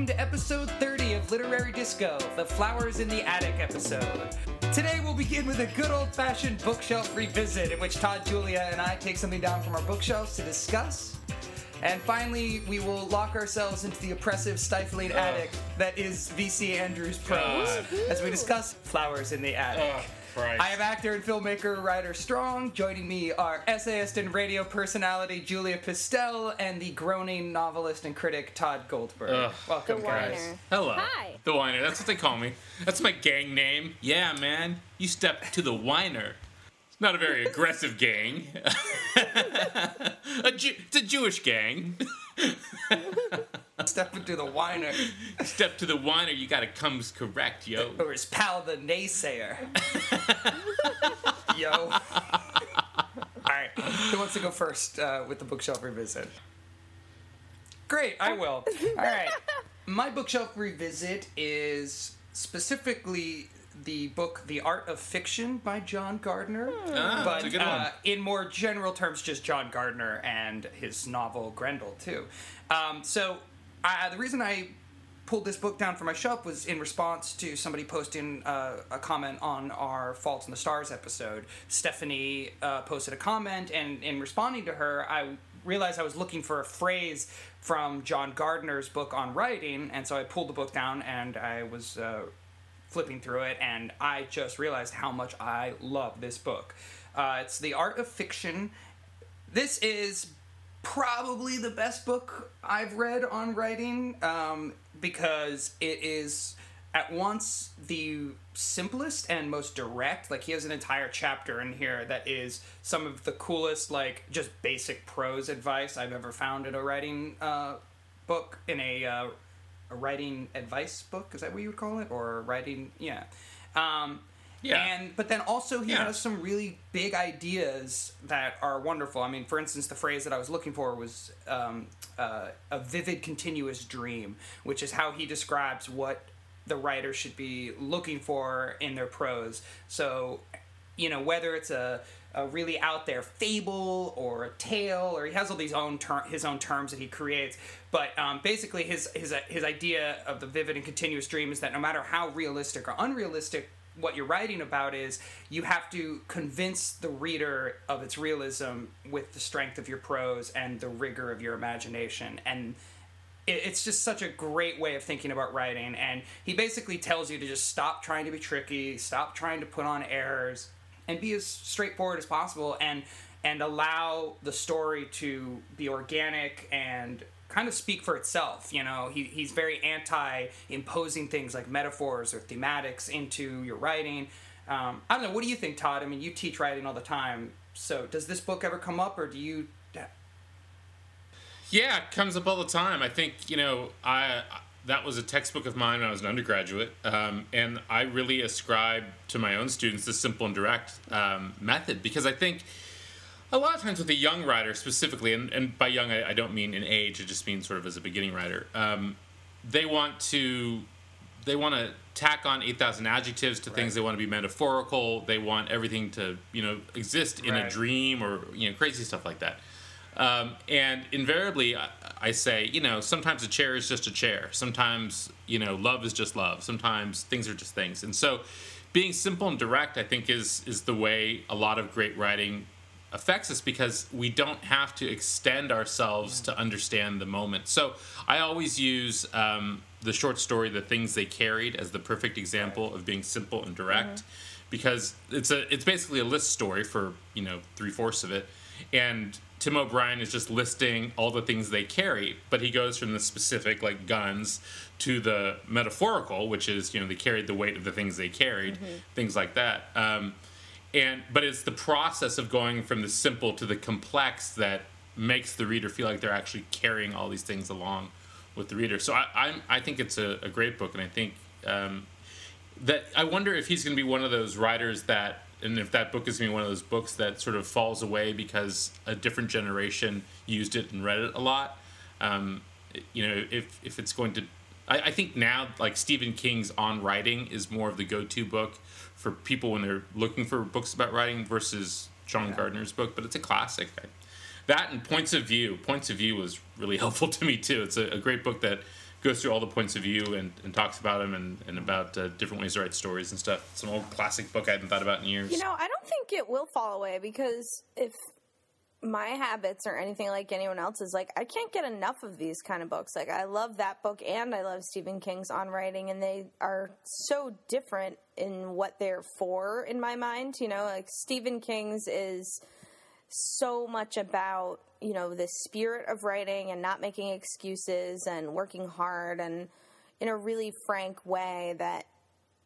welcome to episode 30 of Literary Disco, the Flowers in the Attic episode. Today we'll begin with a good old fashioned bookshelf revisit in which Todd, Julia, and I take something down from our bookshelves to discuss. And finally, we will lock ourselves into the oppressive, stifling attic that is VC Andrews' prose as we discuss Flowers in the Attic. Christ. I am actor and filmmaker Ryder Strong. Joining me are essayist and radio personality Julia Pistell and the groaning novelist and critic Tod Goldberg. Ugh. Welcome, The guys. whiner. Hello. Hi. The Whiner. That's what they call me. That's my gang name. Yeah, man. You step to the Whiner. It's not a very aggressive gang. a Jew- it's a Jewish gang. Step into the whiner. Step to the Whiner, you gotta comes correct, yo. Or his pal, the naysayer. Yo. Alright, who wants to go first uh, with the bookshelf revisit? Great, I will. Alright. My bookshelf revisit is specifically the book The Art of Fiction by John Gardner. Ah, but that's a good uh, in more general terms, just John Gardner and his novel Grendel, too. Um, so, uh, the reason I pulled this book down from my shelf was in response to somebody posting uh, a comment on our Faults in the Stars episode. Stephanie uh, posted a comment, and in responding to her, I realized I was looking for a phrase from John Gardner's book on writing, and so I pulled the book down and I was uh, flipping through it, and I just realized how much I love this book. Uh, it's The Art of Fiction. This is probably the best book I've read on writing um, because it is at once the simplest and most direct. Like he has an entire chapter in here that is some of the coolest, like just basic prose advice I've ever found in a writing uh, book in a uh, a writing advice book. Is that what you would call it, or writing? Yeah. Um, Yeah. And but then also he Yeah. has some really big ideas that are wonderful. I mean, for instance, the phrase that I was looking for was um, uh, a vivid, continuous dream, which is how he describes what the writer should be looking for in their prose. So, you know, whether it's a, a really out there fable or a tale, or he has all these own ter- his own terms that he creates. But um, basically, his his his idea of the vivid and continuous dream is that no matter how realistic or unrealistic what you're writing about is you have to convince the reader of its realism with the strength of your prose and the rigor of your imagination. And it's just such a great way of thinking about writing. And he basically tells you to just stop trying to be tricky stop trying to put on airs and be as straightforward as possible and and allow the story to be organic and kind of speak for itself you know? He, he's very anti imposing things like metaphors or thematics into your writing. Um, i don't know what do you think todd? I mean you teach writing all the time so does this book ever come up or do you Yeah, it comes up all the time. I think you know, I that was a textbook of mine when I was an undergraduate, um, and I really ascribe to my own students this simple and direct um, method because I think a lot of times with a young writer specifically, and, and by young I, I don't mean in age; it just means sort of as a beginning writer. Um, they want to they want to tack on 8000 adjectives to things they want to be metaphorical. They want everything to you know exist in a dream or you know crazy stuff like that. Um, and invariably I, I say you know sometimes a chair is just a chair. Sometimes you know love is just love. Sometimes things are just things. And so being simple and direct i think is is the way a lot of great writing affects us because we don't have to extend ourselves to understand the moment. So I always use um, the short story, "The Things They Carried," as the perfect example of being simple and direct, because it's a it's basically a list story for you know three fourths of it, and Tim O'Brien is just listing all the things they carry, but he goes from the specific like guns to the metaphorical, which is you know they carried the weight of the things they carried, things like that. Um, and but it's the process of going from the simple to the complex that makes the reader feel like they're actually carrying all these things along with the reader. So I I'm, I think it's a, a great book, and I think um, that I wonder if he's going to be one of those writers that, and if that book is going to be one of those books that sort of falls away because a different generation used it and read it a lot. Um, you know, if if it's going to, I, I think now like Stephen King's On Writing is more of the go-to book for people when they're looking for books about writing versus John Gardner's book, but it's a classic. That and Points of View. Points of View was really helpful to me too. It's a, a great book that goes through all the points of view and, and talks about them and, and about uh, different ways to write stories and stuff. It's an old classic book I haven't thought about in years. You know, I don't think it will fall away because if my habits or anything like anyone else's, like I can't get enough of these kind of books. Like I love that book and I love Stephen King's On Writing, and they are so different in what they're for in my mind. You know, like Stephen King's is so much about you know the spirit of writing and not making excuses and working hard and in a really frank way that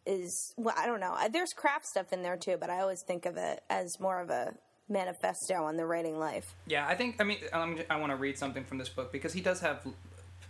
is well i don't know there's craft stuff in there too but i always think of it as more of a manifesto on the writing life Yeah, I think. I mean, um, I want to read something from this book because he does have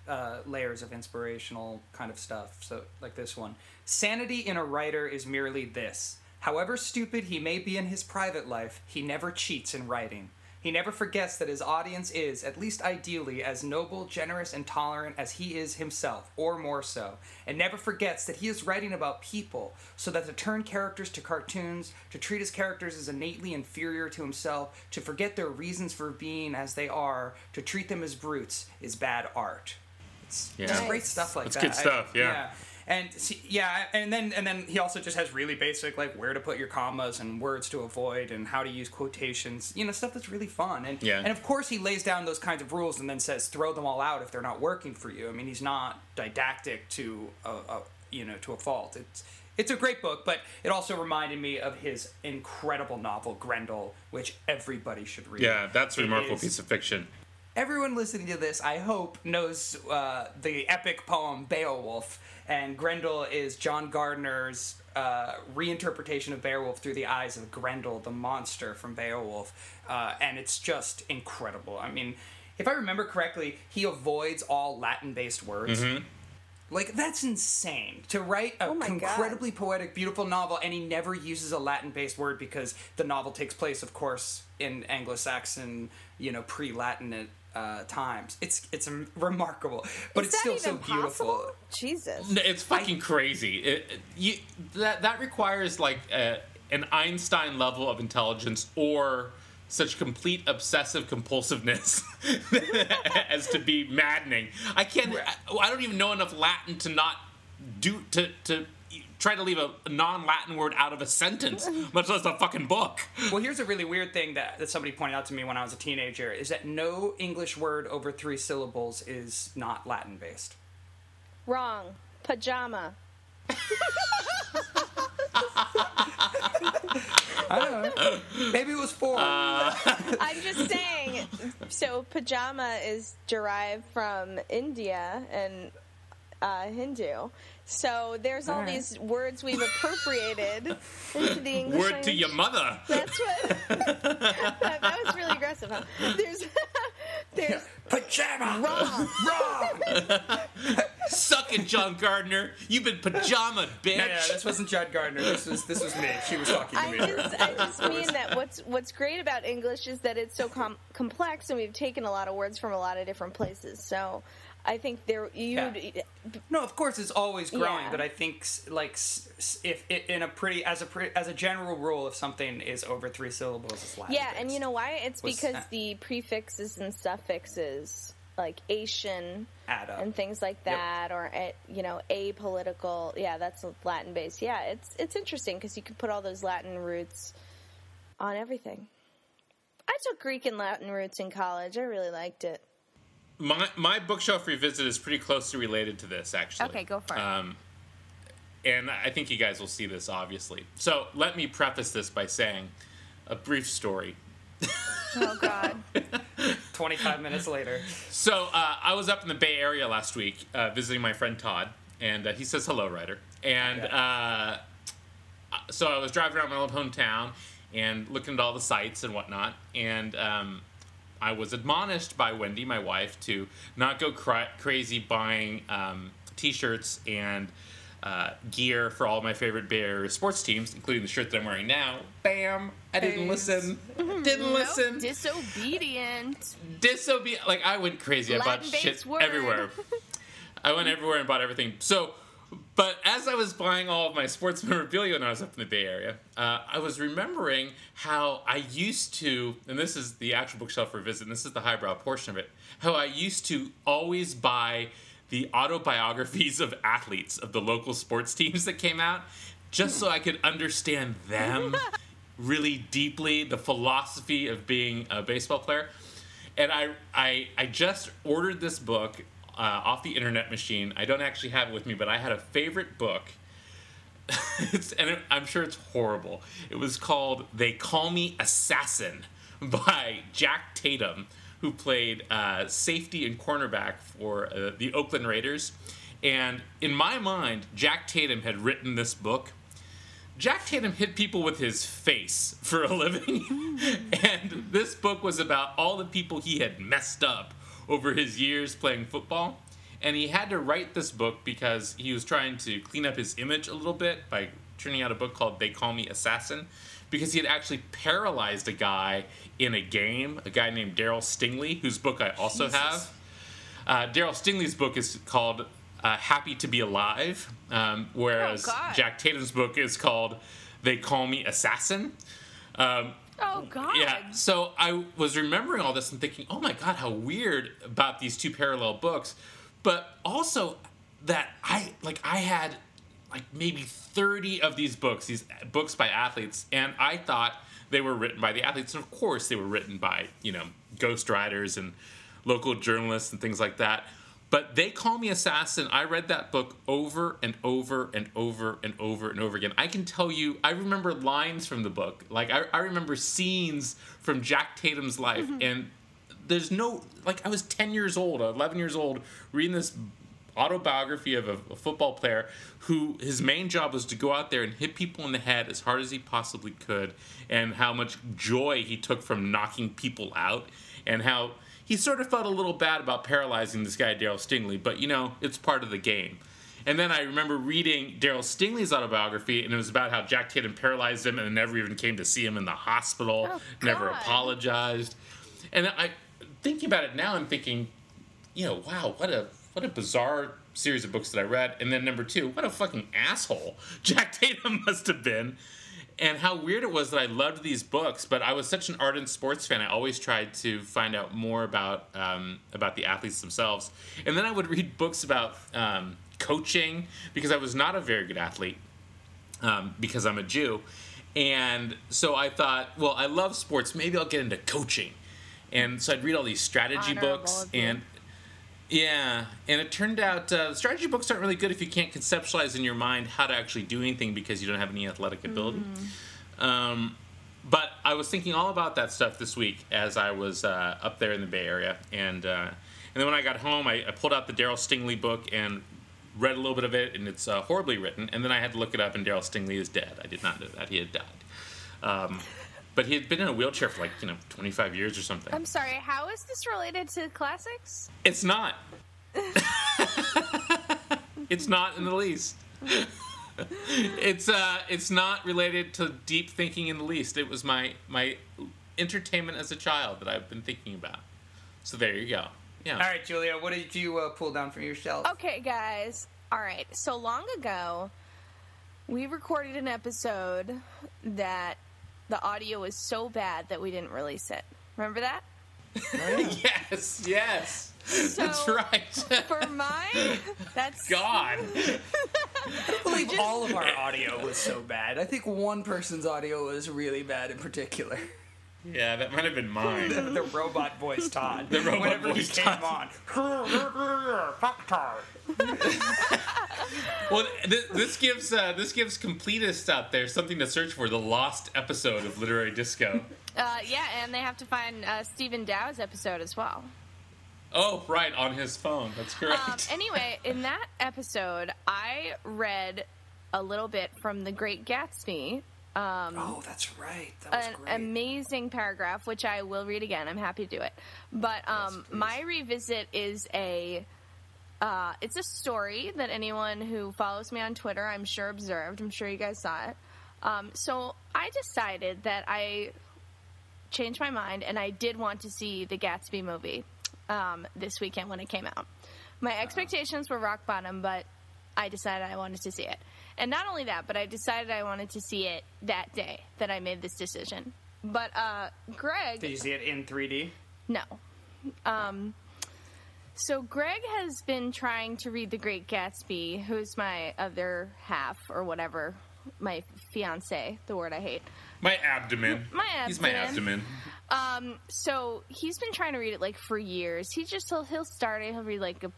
uh, layers of inspirational kind of stuff. So, like this one Sanity in a writer is merely this. However stupid he may be in his private life, he never cheats in writing. He never forgets that his audience is, at least ideally, as noble, generous, and tolerant as he is himself, or more so, and never forgets that he is writing about people, so that to turn characters to cartoons, to treat his characters as innately inferior to himself, to forget their reasons for being as they are, to treat them as brutes, is bad art. It's Yeah. just great stuff like That's that. good I- stuff, yeah. And see, yeah, and then and then he also just has really basic like where to put your commas and words to avoid and how to use quotations. You know, stuff that's really fun. And Yeah. and of course he lays down those kinds of rules and then says throw them all out if they're not working for you. I mean, he's not didactic to a, a you know to a fault. It's it's a great book, but it also reminded me of his incredible novel Grendel, which everybody should read. Yeah, that's a remarkable is- piece of fiction. everyone listening to this, I hope, knows uh, the epic poem Beowulf, and Grendel is John Gardner's uh, reinterpretation of Beowulf through the eyes of Grendel, the monster from Beowulf, uh, and it's just incredible. I mean, if I remember correctly, he avoids all Latin-based words. Like that's insane to write a Oh my God. incredibly poetic, beautiful novel, and he never uses a Latin-based word because the novel takes place, of course, in Anglo-Saxon, you know, pre-Latin uh, times. It's it's remarkable, but Is it's that still even so beautiful. Jesus. No, It's fucking crazy. It, it- you, that that requires like a, an Einstein level of intelligence or such complete obsessive compulsiveness as to be maddening. I can't. I, I don't even know enough Latin to not do to to try to leave a non-Latin word out of a sentence, much less a fucking book. Well, here's a really weird thing that, that somebody pointed out to me when I was a teenager: is that no English word over three syllables is not Latin-based. Wrong. Pajama. Maybe it was four. Uh, I'm just saying. So pajama is derived from India and uh, Hindu. So there's all Alright. these words we've appropriated into the English Word to your mother. That's what. that, that was really aggressive. Huh? There's, there's Pajama. wrong. Wrong. Suck it, John Gardner. You've been pajama, bitch. No, no, this wasn't Judd Gardner. This was this was me. She was talking to I me. just, I just mean that what's what's great about English is that it's so com- complex, and we've taken a lot of words from a lot of different places. So, I think there you No, of course it's always growing, Yeah. but I think like s- s- if it, in a pretty as a pre, as a general rule, if something is over three syllables, it's Latin. yeah, and you know why? It's What's because that? the prefixes and suffixes like Asian and things like Yep. that, or eh, you know, apolitical. Yeah, that's Latin based. Yeah, it's it's interesting because you can put all those Latin roots on everything. I took Greek and Latin roots in college. I really liked it. My my bookshelf revisit is pretty closely related to this, actually. Okay, go for it. Um, and I think you guys will see this, obviously. So let me preface this by saying a brief story. Oh God. Twenty five minutes later, So uh, I was up in the Bay Area last week uh, visiting my friend Todd, and uh, he says hello, Ryder. And uh, so I was driving around my old hometown and looking at all the sights and whatnot, and um, I was admonished by Wendy, my wife, to not go cra- crazy buying um, T-shirts and uh, gear for all my favorite Bay Area sports teams, including the shirt that I'm wearing now. Bam! I didn't Thanks. listen. Didn't listen. Disobedient. Disobedient. Like I went crazy. I bought shit word. everywhere. I went everywhere and bought everything. So, but as I was buying all of my sports memorabilia when I was up in the Bay Area, uh, I was remembering how I used to, and this is the actual bookshelf revisit. And this is the highbrow portion of it. How I used to always buy the autobiographies of athletes of the local sports teams that came out, just so I could understand them really deeply, the philosophy of being a baseball player. And I, I, I just ordered this book uh, off the internet machine. I don't actually have it with me, but I had a favorite book. and it, I'm sure it's horrible. It was called They Call Me Assassin by Jack Tatum, who played uh, safety and cornerback for uh, the Oakland Raiders. And in my mind, Jack Tatum had written this book. Jack Tatum hit people with his face for a living. and this book was about all the people he had messed up over his years playing football. And he had to write this book because he was trying to clean up his image a little bit by turning out a book called They Call Me Assassin because he had actually paralyzed a guy in a game, a guy named Darryl Stingley, whose book I also Jesus. have. Uh, Darryl Stingley's book is called uh, Happy to Be Alive, um, whereas Oh, Jack Tatum's book is called They Call Me Assassin. Um, Oh God. yeah. So I was remembering all this and thinking, oh my god, how weird about these two parallel books, but also that I like I had like maybe 30 of these books, these books by athletes, and I thought they were written by the athletes, and of course they were written by you know ghostwriters and local journalists and things like that. But they call me assassin. I read that book over and over and over and over and over again. I can tell you, I remember lines from the book. Like I, I remember scenes from Jack Tatum's life, mm-hmm. and there's no like I was 10 years old, 11 years old, reading this autobiography of a, a football player who his main job was to go out there and hit people in the head as hard as he possibly could, and how much joy he took from knocking people out, and how he sort of felt a little bad about paralyzing this guy Darryl Stingley, but you know it's part of the game. And then I remember reading Darryl Stingley's autobiography, and it was about how Jack Tatum paralyzed him and never even came to see him in the hospital, Oh, never apologized. And I, thinking about it now, I'm thinking, you know, wow, what a what a bizarre series of books that I read. And then number two, what a fucking asshole Jack Tatum must have been. And how weird it was that I loved these books, but I was such an ardent sports fan. I always tried to find out more about um, about the athletes themselves, and then I would read books about um, coaching because I was not a very good athlete um, because I'm a Jew. And so I thought, well, I love sports. Maybe I'll get into coaching. And so I'd read all these strategy Honorable books. And yeah, and it turned out uh, strategy books aren't really good if you can't conceptualize in your mind how to actually do anything because you don't have any athletic ability. Um, but I was thinking all about that stuff this week as I was uh, up there in the Bay Area, and uh, and then when I got home, I, I pulled out the Darryl Stingley book and read a little bit of it, and it's uh, horribly written. And then I had to look it up, and Darryl Stingley is dead. I did not know that he had died. Um, but he had been in a wheelchair for like you know 25 years or something. I'm sorry. How is this related to classics? It's not. it's not in the least. it's uh it's not related to deep thinking in the least. It was my my entertainment as a child that I've been thinking about. So there you go. Yeah. All right, Julia, what did you uh, pull down from your shelf? Okay, guys. All right. So long ago, we recorded an episode that the audio was so bad that we didn't release it. Remember that? yes, yes. That's right. For mine, that's God. I believe all of our audio was so bad. I think one person's audio was really bad in particular. Yeah, that might have been mine. The, the robot voice Todd. The robot Whenever voice he came Todd. on. Fuck Todd. Well, th- this gives uh, this gives completists out there something to search for. The lost episode of Literary Disco. uh, yeah, and they have to find uh, Stephen Dow's episode as well. Oh, right, on his phone. That's correct. Um, anyway, in that episode, I read a little bit from The Great Gatsby, Oh, that's right. That was an great. amazing paragraph, which I will read again. I'm happy to do it. But um, my revisit is a. Uh, it's a story that anyone who follows me on Twitter, I'm sure, observed. I'm sure you guys saw it. Um, so I decided that I changed my mind and I did want to see the Gatsby movie um, this weekend when it came out. My expectations were rock bottom, but I decided I wanted to see it. And not only that, but I decided I wanted to see it that day that I made this decision. But uh, Greg, Did you see it in 3D? no. Um, So Greg has been trying to read The Great Gatsby, who's my other half or whatever, my fiance, the word I hate. My abdomen. My abdomen. He's my abdomen. Um, so he's been trying to read it like for years. He just he'll, he'll start it, he'll read like a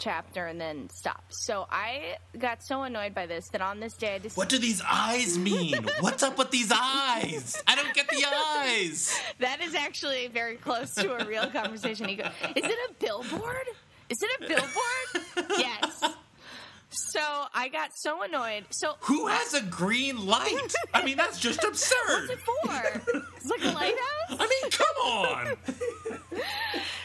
chapter and then stop. So I got so annoyed by this that on this day I just What do these eyes mean? What's up with these eyes? I don't get the eyes. that is actually very close to a real conversation. He goes, "Is it a billboard? Is it a billboard?" yes. So I got so annoyed. So Who has a green light? I mean, that's just absurd. what's it for? It's like a lighthouse. I mean, come on.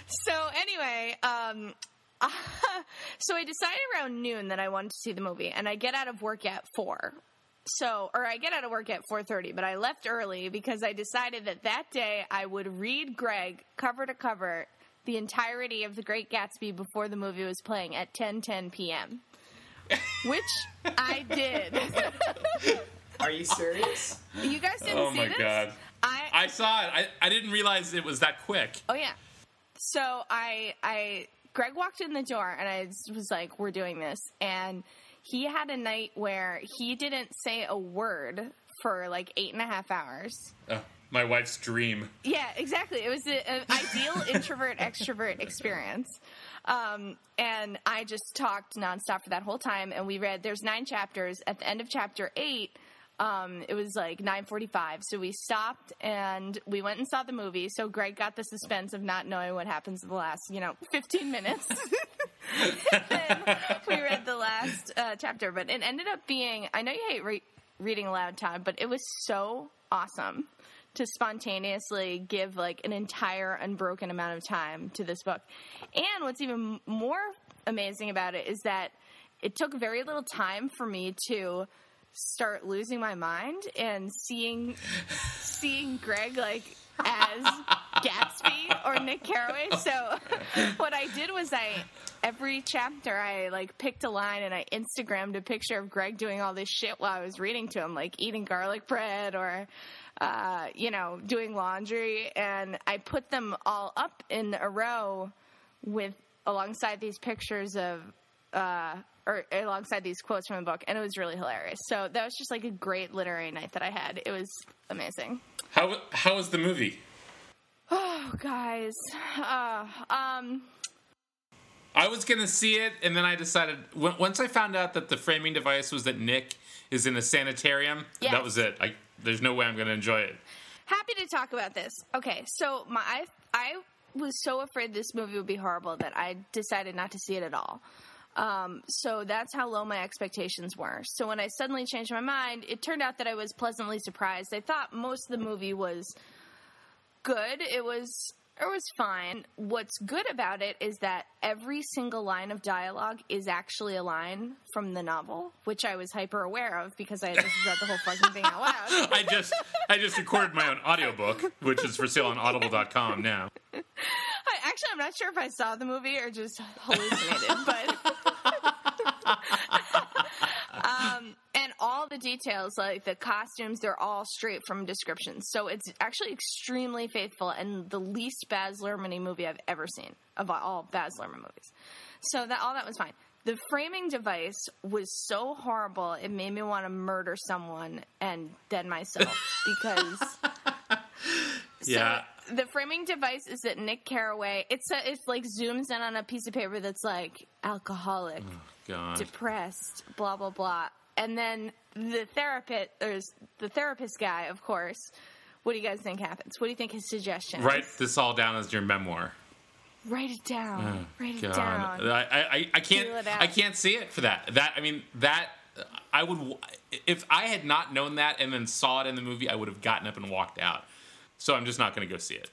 So anyway, um, so I decided around noon that I wanted to see the movie, and I get out of work at four. So, or I get out of work at four thirty, but I left early because I decided that that day I would read Greg cover to cover the entirety of The Great Gatsby before the movie was playing at ten ten p.m. Which I did. Are you serious? you guys didn't Oh see my god. I I saw it. I, I didn't realize it was that quick. Oh yeah. So I I Greg walked in the door and I was like, "We're doing this," and he had a night where he didn't say a word for like eight and a half hours. Oh, my wife's dream. Yeah, exactly. It was an ideal introvert extrovert experience. Um, and I just talked nonstop for that whole time. And we read. There's nine chapters. At the end of chapter eight, um, it was like 9:45. So we stopped and we went and saw the movie. So Greg got the suspense of not knowing what happens in the last, you know, 15 minutes. then we read the last uh, chapter, but it ended up being. I know you hate re- reading aloud, Todd, but it was so awesome to spontaneously give like an entire unbroken amount of time to this book. And what's even more amazing about it is that it took very little time for me to start losing my mind and seeing seeing Greg like as Gatsby or Nick Carraway. So what I did was I every chapter I like picked a line and I Instagrammed a picture of Greg doing all this shit while I was reading to him, like eating garlic bread or uh, you know, doing laundry and I put them all up in a row with alongside these pictures of uh, or alongside these quotes from the book, and it was really hilarious. So that was just like a great literary night that I had. It was amazing. How how was the movie? Oh, guys, uh, um, I was gonna see it, and then I decided once I found out that the framing device was that Nick is in a sanitarium. Yes. That was it. I, there's no way I'm gonna enjoy it. happy to talk about this. Okay, so my I, I was so afraid this movie would be horrible that I decided not to see it at all. Um, so that's how low my expectations were. So when I suddenly changed my mind, it turned out that I was pleasantly surprised. I thought most of the movie was good. It was it was fine. What's good about it is that every single line of dialogue is actually a line from the novel, which I was hyper aware of because I just read the whole fucking thing out loud. I just I just recorded my own audiobook, which is for sale on audible.com now. I, actually, I'm not sure if I saw the movie or just hallucinated, but. um, and all the details, like the costumes, they're all straight from descriptions. So it's actually extremely faithful and the least Baz Luhrmann movie I've ever seen of all Baz Luhrmann movies. So that all that was fine. The framing device was so horrible; it made me want to murder someone and then myself because Yeah. The framing device is that Nick Carraway. It's a, it's like zooms in on a piece of paper that's like alcoholic, oh, God. depressed, blah blah blah, and then the therapist, or the therapist guy, of course. What do you guys think happens? What do you think his suggestion? is? Write this all down as your memoir. Write it down. Oh, Write it down. I, I, I can't Feel it out. I can't see it for that. That I mean that I would if I had not known that and then saw it in the movie, I would have gotten up and walked out. So I'm just not going to go see it.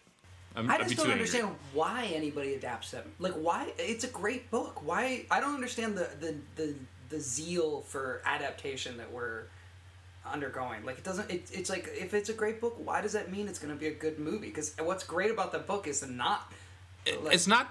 I'm, I just don't understand angry. why anybody adapts them. Like, why? It's a great book. Why? I don't understand the the the, the zeal for adaptation that we're undergoing. Like, it doesn't. It, it's like if it's a great book, why does that mean it's going to be a good movie? Because what's great about the book is not. like- It's not.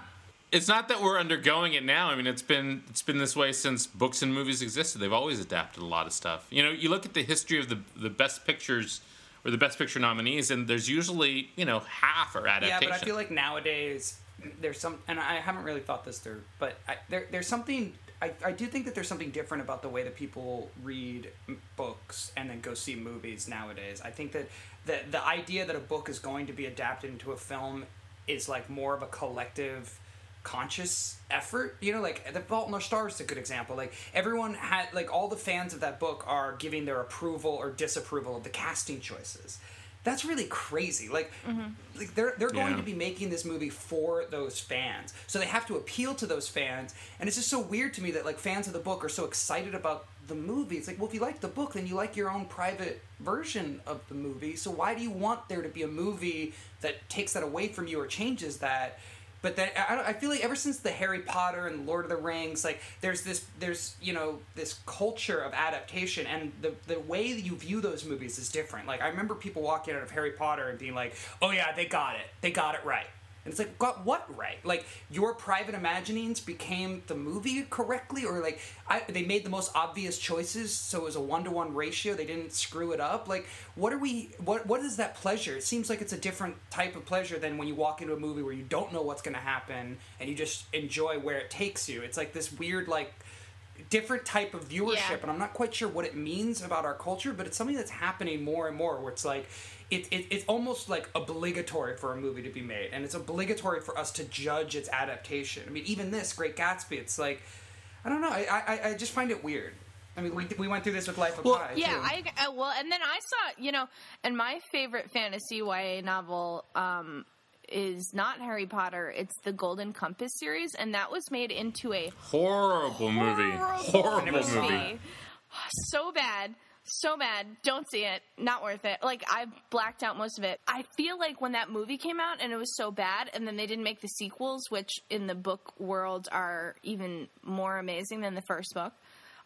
It's not that we're undergoing it now. I mean, it's been it's been this way since books and movies existed. They've always adapted a lot of stuff. You know, you look at the history of the the best pictures or the best picture nominees, and there's usually you know half are Yeah, but I feel like nowadays there's some, and I haven't really thought this through, but I, there, there's something. I, I do think that there's something different about the way that people read books and then go see movies nowadays. I think that the the idea that a book is going to be adapted into a film is like more of a collective conscious effort you know like the fault in our stars is a good example. Like everyone had like all the fans of that book are giving their approval or disapproval of the casting choices. That's really crazy. Like mm-hmm. like they're they're going Yeah. to be making this movie for those fans. So they have to appeal to those fans. And it's just so weird to me that like fans of the book are so excited about the movie. It's like well if you like the book then you like your own private version of the movie. So why do you want there to be a movie that takes that away from you or changes that but then I, I feel like ever since the Harry Potter and Lord of the Rings, like there's this there's you know this culture of adaptation, and the the way that you view those movies is different. Like I remember people walking out of Harry Potter and being like, "Oh yeah, they got it, they got it right." And it's like, got what right? Like your private imaginings became the movie correctly, or like I, they made the most obvious choices, so it was a one to one ratio. They didn't screw it up. Like, what are we? What what is that pleasure? It seems like it's a different type of pleasure than when you walk into a movie where you don't know what's going to happen and you just enjoy where it takes you. It's like this weird like different type of viewership Yeah. and i'm not quite sure what it means about our culture but it's something that's happening more and more where it's like it, it, it's almost like obligatory for a movie to be made and it's obligatory for us to judge its adaptation i mean even this great gatsby it's like i don't know i, I, I just find it weird i mean we, we went through this with life of Well, pi Yeah, too. I uh, well, and then I saw you know, and my favorite fantasy YA novel um, is not Harry Potter. It's the Golden Compass series, and that was made into a Horrible movie. horrible Horrible movie. So bad. So bad. Don't see it. Not worth it. Like I blacked out most of it. I feel like when that movie came out and it was so bad and then they didn't make the sequels, which in the book world are even more amazing than the first book.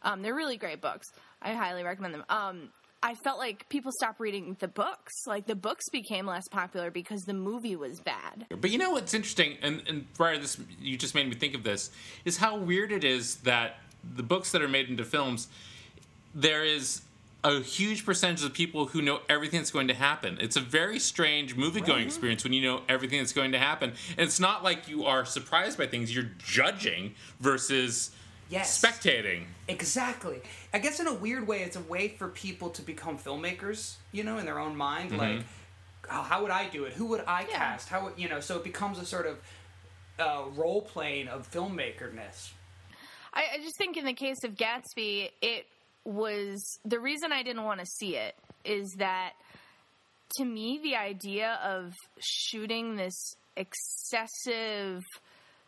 Um, they're really great books. I highly recommend them. Um, I felt like people stopped reading the books. Like the books became less popular because the movie was bad. But you know what's interesting, and and Brian, this you just made me think of this, is how weird it is that the books that are made into films, there is a huge percentage of people who know everything that's going to happen. It's a very strange movie going experience when you know everything that's going to happen. And it's not like you are surprised by things, you're judging versus Yes. spectating. Exactly. I guess in a weird way, it's a way for people to become filmmakers, you know, in their own mind. Like, oh, how would I do it? Who would I Yeah. cast? How would, you know, so it becomes a sort of uh, role playing of filmmakerness. I, I just think in the case of Gatsby, it was the reason I didn't want to see it is that to me, the idea of shooting this excessive,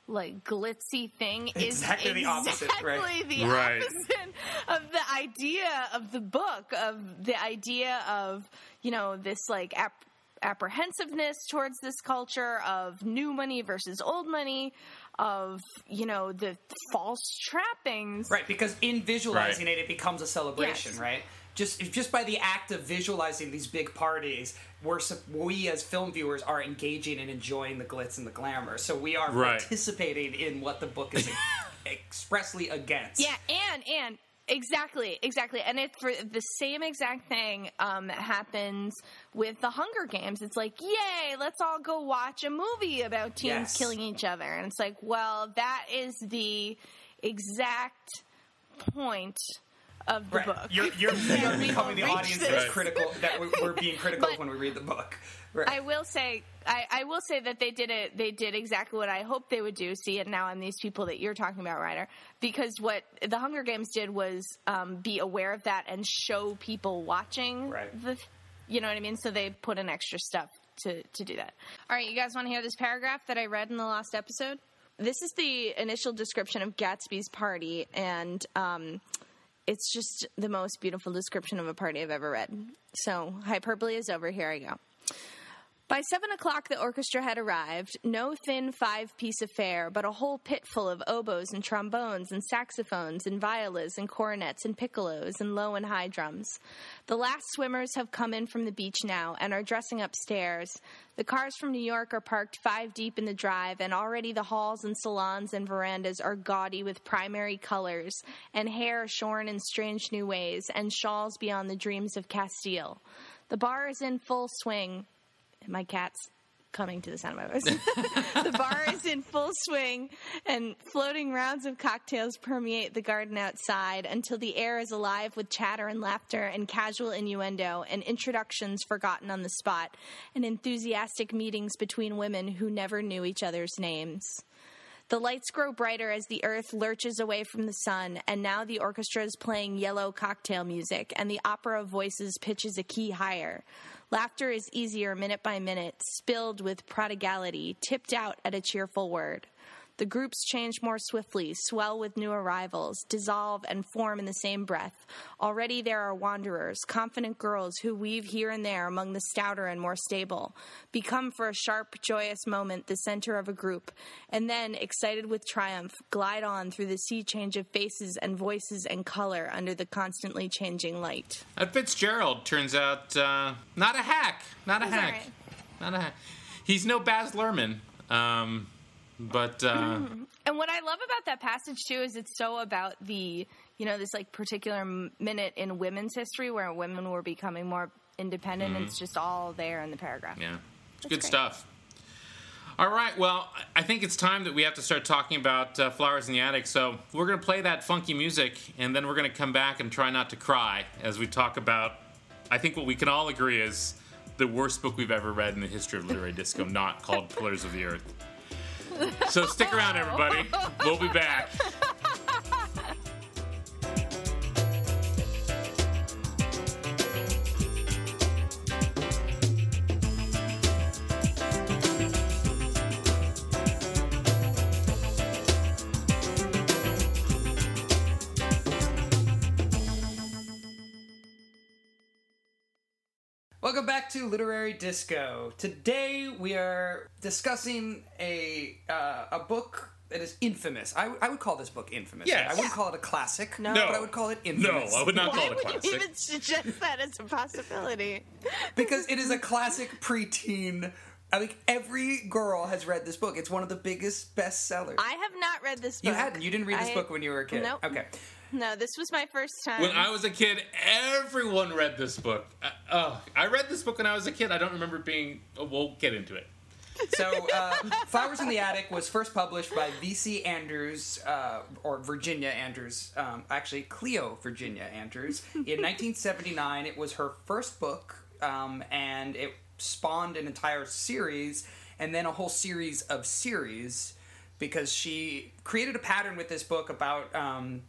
like glitzy thing Exactly is exactly the opposite, right? the Right. opposite of the idea of the book, of the idea of you know this like ap- apprehensiveness towards this culture of new money versus old money, of you know the false trappings. Right, because in visualizing Right. it, it becomes a celebration, Yes. right? Just just by the act of visualizing these big parties, we're we as film viewers are engaging and enjoying the glitz and the glamour. So we are Right. participating in what the book is expressly against. Yeah, and and exactly, exactly, and it for the same exact thing um, happens with the Hunger Games. It's like, yay, let's all go watch a movie about teens Yes. killing each other, and it's like, well, that is the exact point of the Right. book. You're, you're, you're becoming the audience this. that's critical, that we- we're being critical of But- when we read the book. Right. I will say, I, I will say that they did it. They did exactly what I hoped they would do. See it now on these people that you're talking about, Ryder. Because what the Hunger Games did was um, be aware of that and show people watching Right. the, you know what I mean. So they put in extra stuff to to do that. All right, you guys want to hear this paragraph that I read in the last episode? This is the initial description of Gatsby's party, and um, it's just the most beautiful description of a party I've ever read. So hyperbole is over. Here I go. By seven o'clock, the orchestra had arrived. No thin five piece affair, but a whole pit full of oboes and trombones and saxophones and violas and cornets and piccolos and low and high drums. The last swimmers have come in from the beach now and are dressing upstairs. The cars from New York are parked five deep in the drive, and already the halls and salons and verandas are gaudy with primary colors and hair shorn in strange new ways and shawls beyond the dreams of Castile. The bar is in full swing. My cat's coming to the sound of my voice. the bar is in full swing, and floating rounds of cocktails permeate the garden outside until the air is alive with chatter and laughter and casual innuendo and introductions forgotten on the spot and enthusiastic meetings between women who never knew each other's names. The lights grow brighter as the earth lurches away from the sun, and now the orchestra is playing yellow cocktail music, and the opera of voices pitches a key higher. Laughter is easier minute by minute, spilled with prodigality, tipped out at a cheerful word. The groups change more swiftly, swell with new arrivals, dissolve and form in the same breath. Already there are wanderers, confident girls who weave here and there among the stouter and more stable, become for a sharp, joyous moment the center of a group, and then, excited with triumph, glide on through the sea change of faces and voices and color under the constantly changing light. That Fitzgerald turns out uh, not a hack. Not a He's hack. alright. Not a hack. He's no Baz Luhrmann. Um, but uh, And what I love about that passage too is it's so about the you know this like particular minute in women's history where women were becoming more independent. and It's just all there in the paragraph. yeah, it's good great. stuff. All right, well, I think it's time that we have to start talking about uh, Flowers in the Attic. So we're going to play that funky music, and then we're going to come back and try not to cry as we talk about, I think what we can all agree is the worst book we've ever read in the history of literary disco, not called Pillars of the Earth. So stick around, everybody. We'll be back. Welcome back to Literary Disco. Today we are discussing a uh, a book that is infamous. I, I would call this book infamous. Yes. I wouldn't Yeah. call it a classic, No. but I would call it infamous. No. I would not Why call it a would you even suggest that as a possibility? because it is a classic preteen. I think every girl has read this book. It's one of the biggest bestsellers. I have not read this book. you hadn't. You didn't read this I- book when you were a kid. Nope. Okay. No, this was my first time. When I was a kid, everyone read this book. Uh, oh, I read this book when I was a kid. I don't remember being. Oh, we'll get into it. So, uh, Flowers in the Attic was first published by V.C. Andrews, uh, or Virginia Andrews, um, actually Cleo Virginia Andrews, in 1979. It was her first book, um, and it spawned an entire series, and then a whole series of series, because she created a pattern with this book about. Um,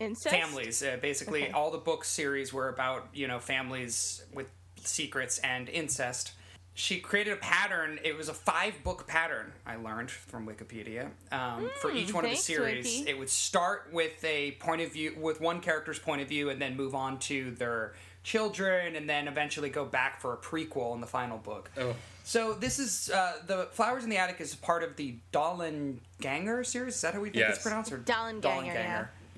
Incest? families. Uh, basically, Okay. all the book series were about you know families with secrets and incest. She created a pattern. It was a five book pattern. I learned from Wikipedia. Um, for each one of the series, Wiki. it would start with a point of view, with one character's point of view, and then move on to their children, and then eventually go back for a prequel in the final book. Oh. So this is uh, the Flowers in the Attic is part of the Ganger series. Is that how we think Yes. it's pronounced? Or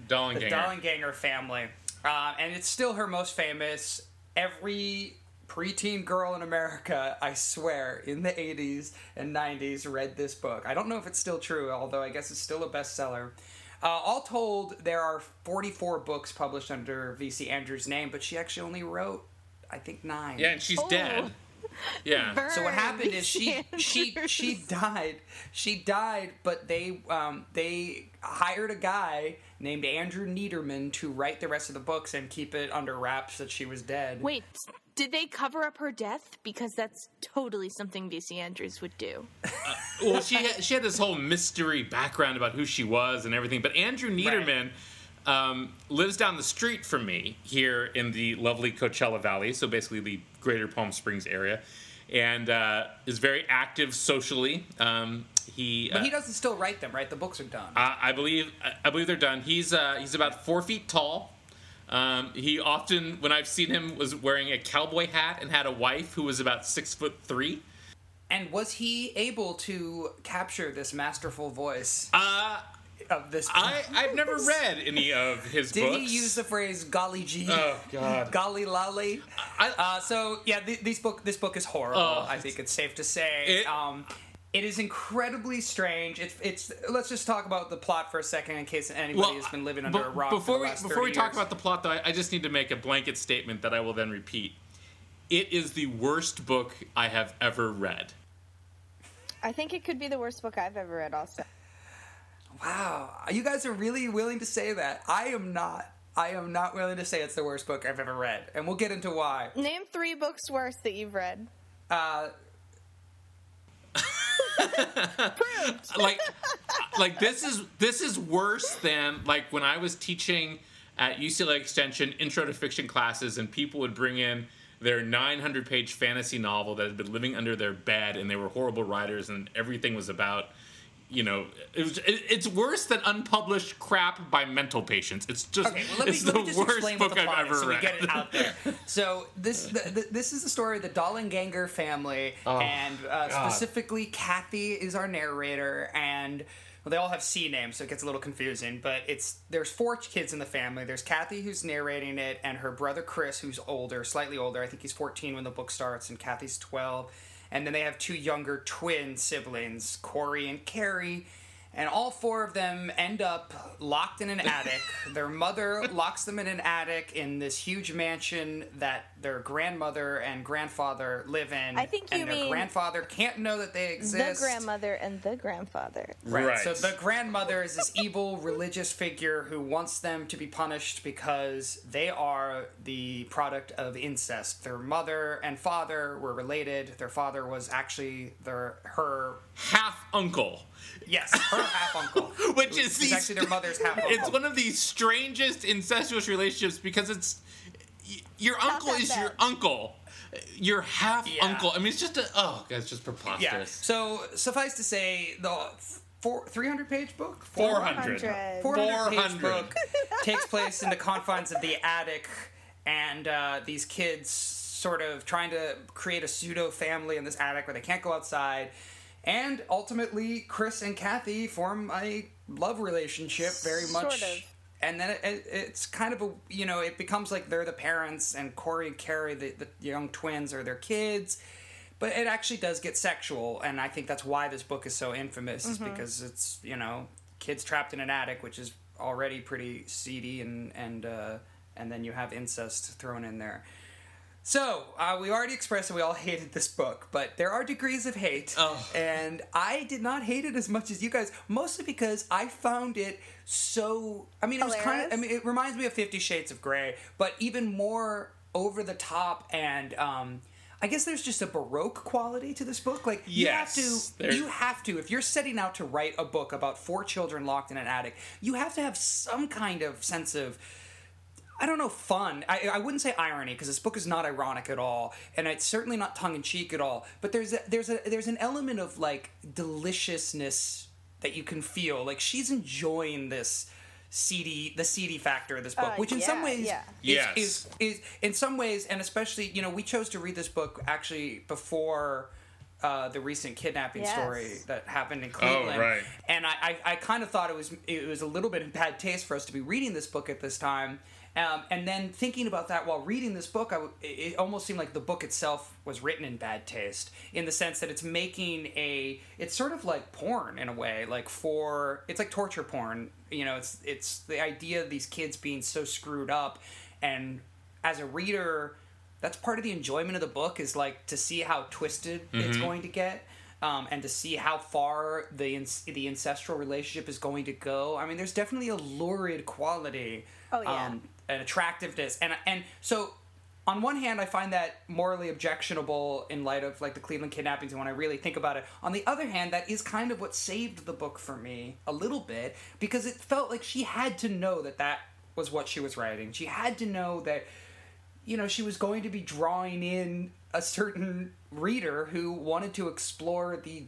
Dollanganger, the Dollanganger. Dollanganger family, uh, and it's still her most famous. Every preteen girl in America, I swear, in the 80s and 90s read this book. I don't know if it's still true, although I guess it's still a bestseller. Uh, all told, there are 44 books published under V.C. Andrews' name, but she actually only wrote, I think, nine. Yeah, and she's Oh. dead. Yeah. Burn. So what happened is she she she died. She died, but they um, they hired a guy named Andrew Neiderman to write the rest of the books and keep it under wraps that she was dead. Wait, did they cover up her death? Because that's totally something VC Andrews would do. well, she had, she had this whole mystery background about who she was and everything. But Andrew Neiderman um, lives down the street from me here in the lovely Coachella Valley, so basically the greater Palm Springs area, and uh, is very active socially. Um, he, But uh, he doesn't still write them, right? The books are done. I, I believe I- I believe they're done. He's uh, he's about four feet tall. Um, he often, when I've seen him, was wearing a cowboy hat and had a wife who was about six foot three. and was he able to capture this masterful voice Uh, of this? I I've never read any of his Did books. he use the phrase "golly gee"? Oh God. Golly lolly. I- Uh, so yeah, th- these book this book is horrible. Oh, I think it's safe to say. It- um, it is incredibly strange. It's it's. Let's just talk about the plot for a second, in case anybody has been living under be- a rock. Before for the we before we 30 talk about the plot, though, I, I just need to make a blanket statement that I will then repeat. It is the worst book I have ever read. I think it could be the worst book I've ever read. Also, Wow, you guys are really willing to say that. I am not. I am not willing to say it's the worst book I've ever read, and we'll get into why. name three books worse that you've read. Uh, like like this is this is worse than like when I was teaching at UCLA Extension intro to fiction classes and people would bring in their 900 page fantasy novel that had been living under their bed and they were horrible writers and everything was about you know it was, it, it's worse than unpublished crap by mental patients it's just Okay, well, let me, it's let the me just worst explain book what the I've plot ever is so read we get it out there. So this the, the, this is the story of the Dollanganger family, and uh, specifically Kathy is our narrator, and well, they all have C names, so it gets a little confusing. But it's there's four kids in the family. There's Kathy who's narrating it, and her brother Chris, who's older, slightly older. I think he's 14 when the book starts, and Kathy's 12. And then they have two younger twin siblings, Corey and Carrie. And all four of them end up locked in an attic. their mother locks them in an attic in this huge mansion that their grandmother and grandfather live in. I think you and their mean grandfather can't know that they exist. The grandmother and the grandfather. Right. Right. So the grandmother is this evil religious figure who wants them to be punished because they are the product of incest. Their mother and father were related. Their father was actually their her half uncle yes her half uncle, which is He's these- actually their mother's half uncle. It's one of the strangest incestuous relationships because it's y- your uncle is bad. your uncle, your half Yeah. uncle. I mean, it's just a oh, it's just yeah. preposterous. So suffice to say, the four three hundred page book. 400. 400. 400 page book takes place in the confines of the attic, and uh, these kids sort of trying to create a pseudo family in this attic where they can't go outside. And ultimately, Chris and Kathy form a love relationship, very much. Sort of. And then it, it, it's kind of a you know it becomes like they're the parents, and Corey and Carrie, the, the young twins, are their kids. But it actually does get sexual, and I think that's why this book is so infamous, is because it's you know kids trapped in an attic, which is already pretty seedy, and and uh, and then you have incest thrown in there. So uh, we already expressed that we all hated this book, but there are degrees of hate, Oh. and I did not hate it as much as you guys, mostly because I found it so. I mean, it was kind of. I mean, it reminds me of Fifty Shades of Grey, but even more over the top and. Um, I guess there's just a baroque quality to this book. Like you have there- to, you have to. If you're setting out to write a book about four children locked in an attic, you have to have some kind of sense of I don't know, fun. I, I wouldn't say irony because this book is not ironic at all, and it's certainly not tongue in cheek at all. But there's a, there's a there's an element of like deliciousness that you can feel. Like she's enjoying this seedy the seedy factor of this book, Uh, which in some ways yeah. is, Yes. is is in some ways, and especially you know we chose to read this book actually before. Uh, the recent kidnapping Yes. story that happened in Cleveland, right. and I, I, I kind of thought it was it was a little bit in bad taste for us to be reading this book at this time. Um, and then thinking about that while reading this book, I w- it it almost seemed like the book itself was written in bad taste, in the sense that it's making a it's sort of like porn in a way, like for it's like torture porn. You know, it's it's the idea of these kids being so screwed up, and as a reader, that's part of the enjoyment of the book is like to see how twisted it's going to get um, and to see how far the inc- the ancestral relationship is going to go. I mean, there's definitely a lurid quality, Oh, yeah. um, an attractiveness, and and so on one hand, I find that morally objectionable in light of like the Cleveland kidnappings, and when I really think about it. On the other hand, that is kind of what saved the book for me a little bit because it felt like she had to know that that was what she was writing. She had to know that you know, she was going to be drawing in a certain reader who wanted to explore the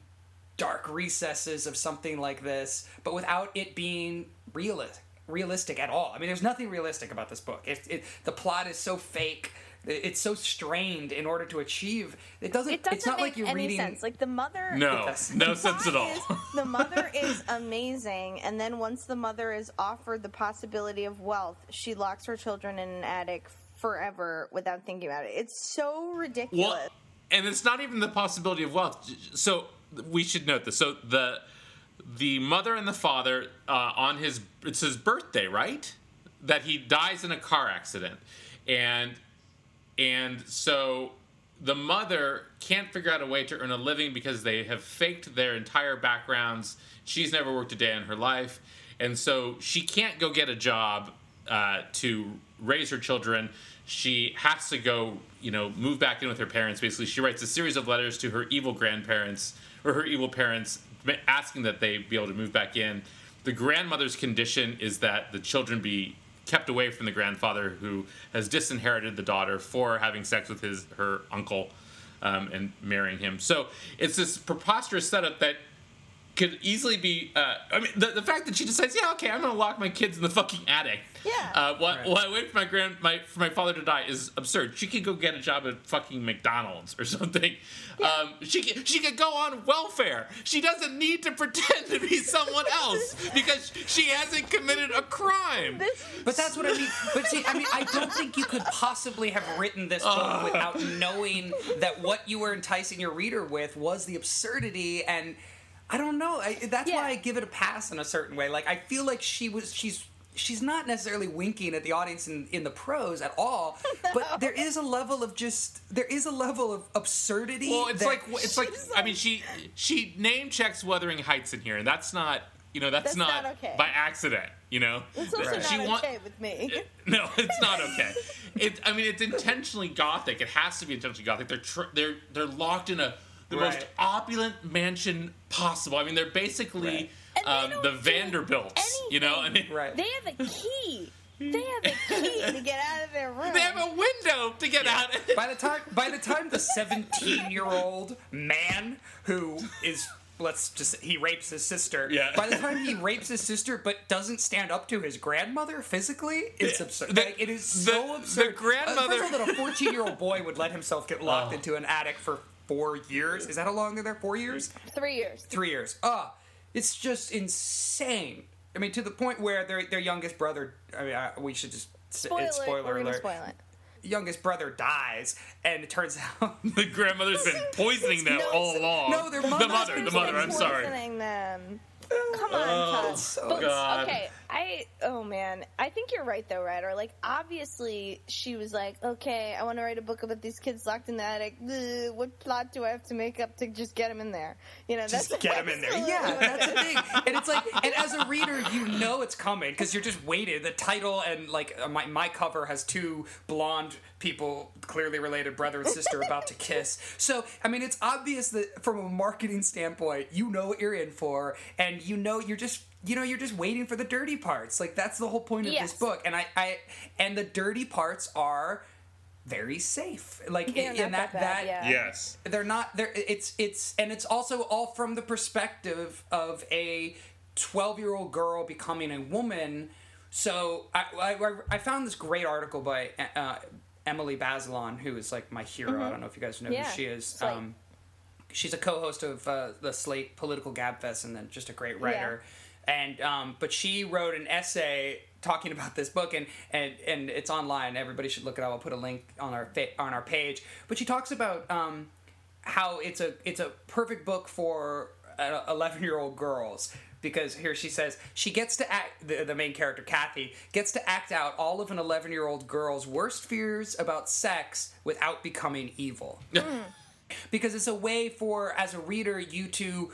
dark recesses of something like this, but without it being realistic realistic at all. I mean, there's nothing realistic about this book. It, it the plot is so fake. It's so strained in order to achieve. It doesn't. It doesn't it's not make like you're any reading. sense. Like the mother. No, no sense at all. is- the mother is amazing, and then once the mother is offered the possibility of wealth, she locks her children in an attic forever without thinking about it. It's so ridiculous. Well, and it's not even the possibility of wealth. So we should note this. So the the mother and the father uh, on his it's his birthday, right? That he dies in a car accident, and and so the mother can't figure out a way to earn a living because they have faked their entire backgrounds. She's never worked a day in her life, and so she can't go get a job uh, to raise her children. She has to go, you know, move back in with her parents. Basically, she writes a series of letters to her evil grandparents or her evil parents, asking that they be able to move back in. The grandmother's condition is that the children be kept away from the grandfather who has disinherited the daughter for having sex with his her uncle um, and marrying him. So it's this preposterous setup that could easily be. Uh, I mean, the, the fact that she decides, yeah, okay, I'm gonna lock my kids in the fucking attic. Yeah. Uh, while, Right. while I wait for my grand my for my father to die is absurd. She could go get a job at fucking McDonald's or something. Um, she could, she could go on welfare. She doesn't need to pretend to be someone else because she hasn't committed a crime. This But that's what I mean. But see, I mean, I don't think you could possibly have written this book without knowing that what you were enticing your reader with was the absurdity and. I don't know. I, that's Yeah. why I give it a pass in a certain way. Like I feel like she was she's she's not necessarily winking at the audience in, in the prose at all, but there is a level of just there is a level of absurdity. Well, it's that- like it's like She's I mean she she name checks Wuthering Heights in here, and that's not you know that's, That's not, not okay. by accident. You know, it's also Right. not She want- okay with me. no, it's not okay. It I mean it's intentionally gothic. It has to be intentionally gothic. They're tr- they're they're locked in a the most opulent mansion possible. I mean they're basically Right. And they um, the do Vanderbilts. You know, I mean. right. They have a key. They have a key to get out of their room. They have a window to get out. by the time by the time the 17 year old man who is let's just he rapes his sister Yeah. by the time he rapes his sister but doesn't stand up to his grandmother physically it's absurd the- like, it is the- so the absurd Uh, grandmother- first of all that a 14 year old boy would let himself get locked Oh. into an attic for four years is that how long they're there four years Three years. three years. Ah, it's just insane. I mean, to the point where their their youngest brother. I mean, I, we should just s- Spoiler, it's spoiler we're alert. spoil it. Youngest brother dies, and it turns out the grandmother's been poisoning them No, all along. no, their the mother, the mother. I'm sorry. Poisoning them. Come on, Oh, Tod. so But, God. Okay, I oh man, I think you're right though, Rider. Like obviously she was like, okay, I want to write a book about these kids locked in the attic. Ugh, what plot do I have to make up to just get them in there? You know, just that's get them in there. Yeah, that's the thing. And it's like, and as a reader, you know it's coming because you're just waiting. The title and like uh, my my cover has two blonde people, clearly related brother and sister, about to kiss. So I mean, it's obvious that from a marketing standpoint, you know what you're in for, and you know you're just. You know, you're just waiting for the dirty parts. Like that's the whole point of Yes. this book. And I, I, and the dirty parts are very safe. Like They're in that that bad, that yeah. Yes. they're not they're it's it's and it's also all from the perspective of a 12 year old girl becoming a woman so I, I, I found this great article by uh, emily bazelon who is like my hero. I don't know if you guys know Mm-hmm. Yeah, who she is. Um, she's a co-host of uh, the slate political gabfest and then just a great writer. And um, but she wrote an essay talking about this book and, and and it's online. Everybody should look it up. I'll put a link on our fa- on our page. But she talks about um, how it's a it's a perfect book for eleven year old girls because here she says she gets to act the, the main character Kathy gets to act out all of an eleven year old girl's worst fears about sex without becoming evil. Hmm. Because it's a way for as a reader you to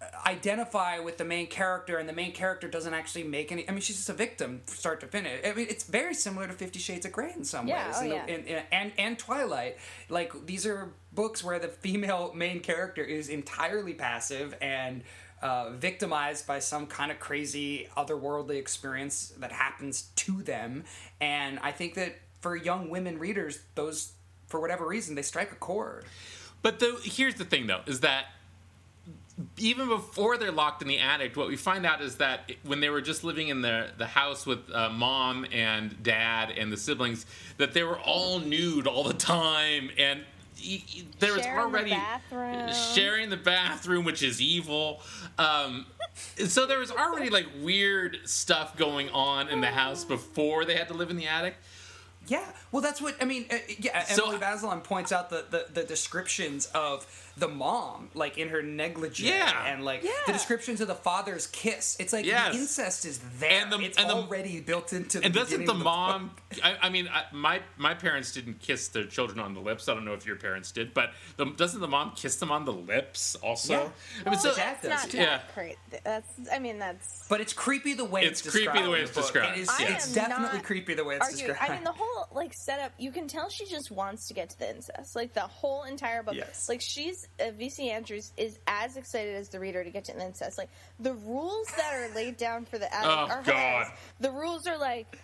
uh, identify with the main character and the main character doesn't actually make any i mean she's just a victim start to finish. I mean it's very similar to 50 shades of gray in some Yeah, ways oh in the- yeah. in- in- and and twilight. Like these are books where the female main character is entirely passive and uh, victimized by some kind of crazy otherworldly experience that happens to them. And i think that for young women readers those for whatever reason they strike a chord. But the, here's the thing, though, is that even before they're locked in the attic, what we find out is that when they were just living in the the house with uh, mom and dad and the siblings, that they were all nude all the time, and there was Sharing the already bathroom. sharing the bathroom, which is evil. Um, so there was already like weird stuff going on in the house before they had to live in the attic. Yeah, well, that's what I mean. Uh, yeah, So- Emily Bazelon points out the, the the descriptions of the mom, like in her negligee, Yeah. and like Yeah. the descriptions of the father's kiss. It's like Yes. the incest is there. And the- it's and the- already built into the and doesn't the the mom? I, I mean, I, my my parents didn't kiss their children on the lips. I don't know if your parents did, but the, doesn't the mom kiss them on the lips also? Yeah. I mean, Well, so that's does not too. Yeah. that great. That's. I mean, that's. But it's creepy the way It's described. it's, creepy the way it's book. described. It is, I it's definitely creepy the way it's arguing. described. I mean, the whole like setup. You can tell she just wants to get to the incest. Like the whole entire book. Yes. Like she's uh, VC Andrews is as excited as the reader to get to incest. Like the rules that are laid down for the attic Oh, are God. The rules are like.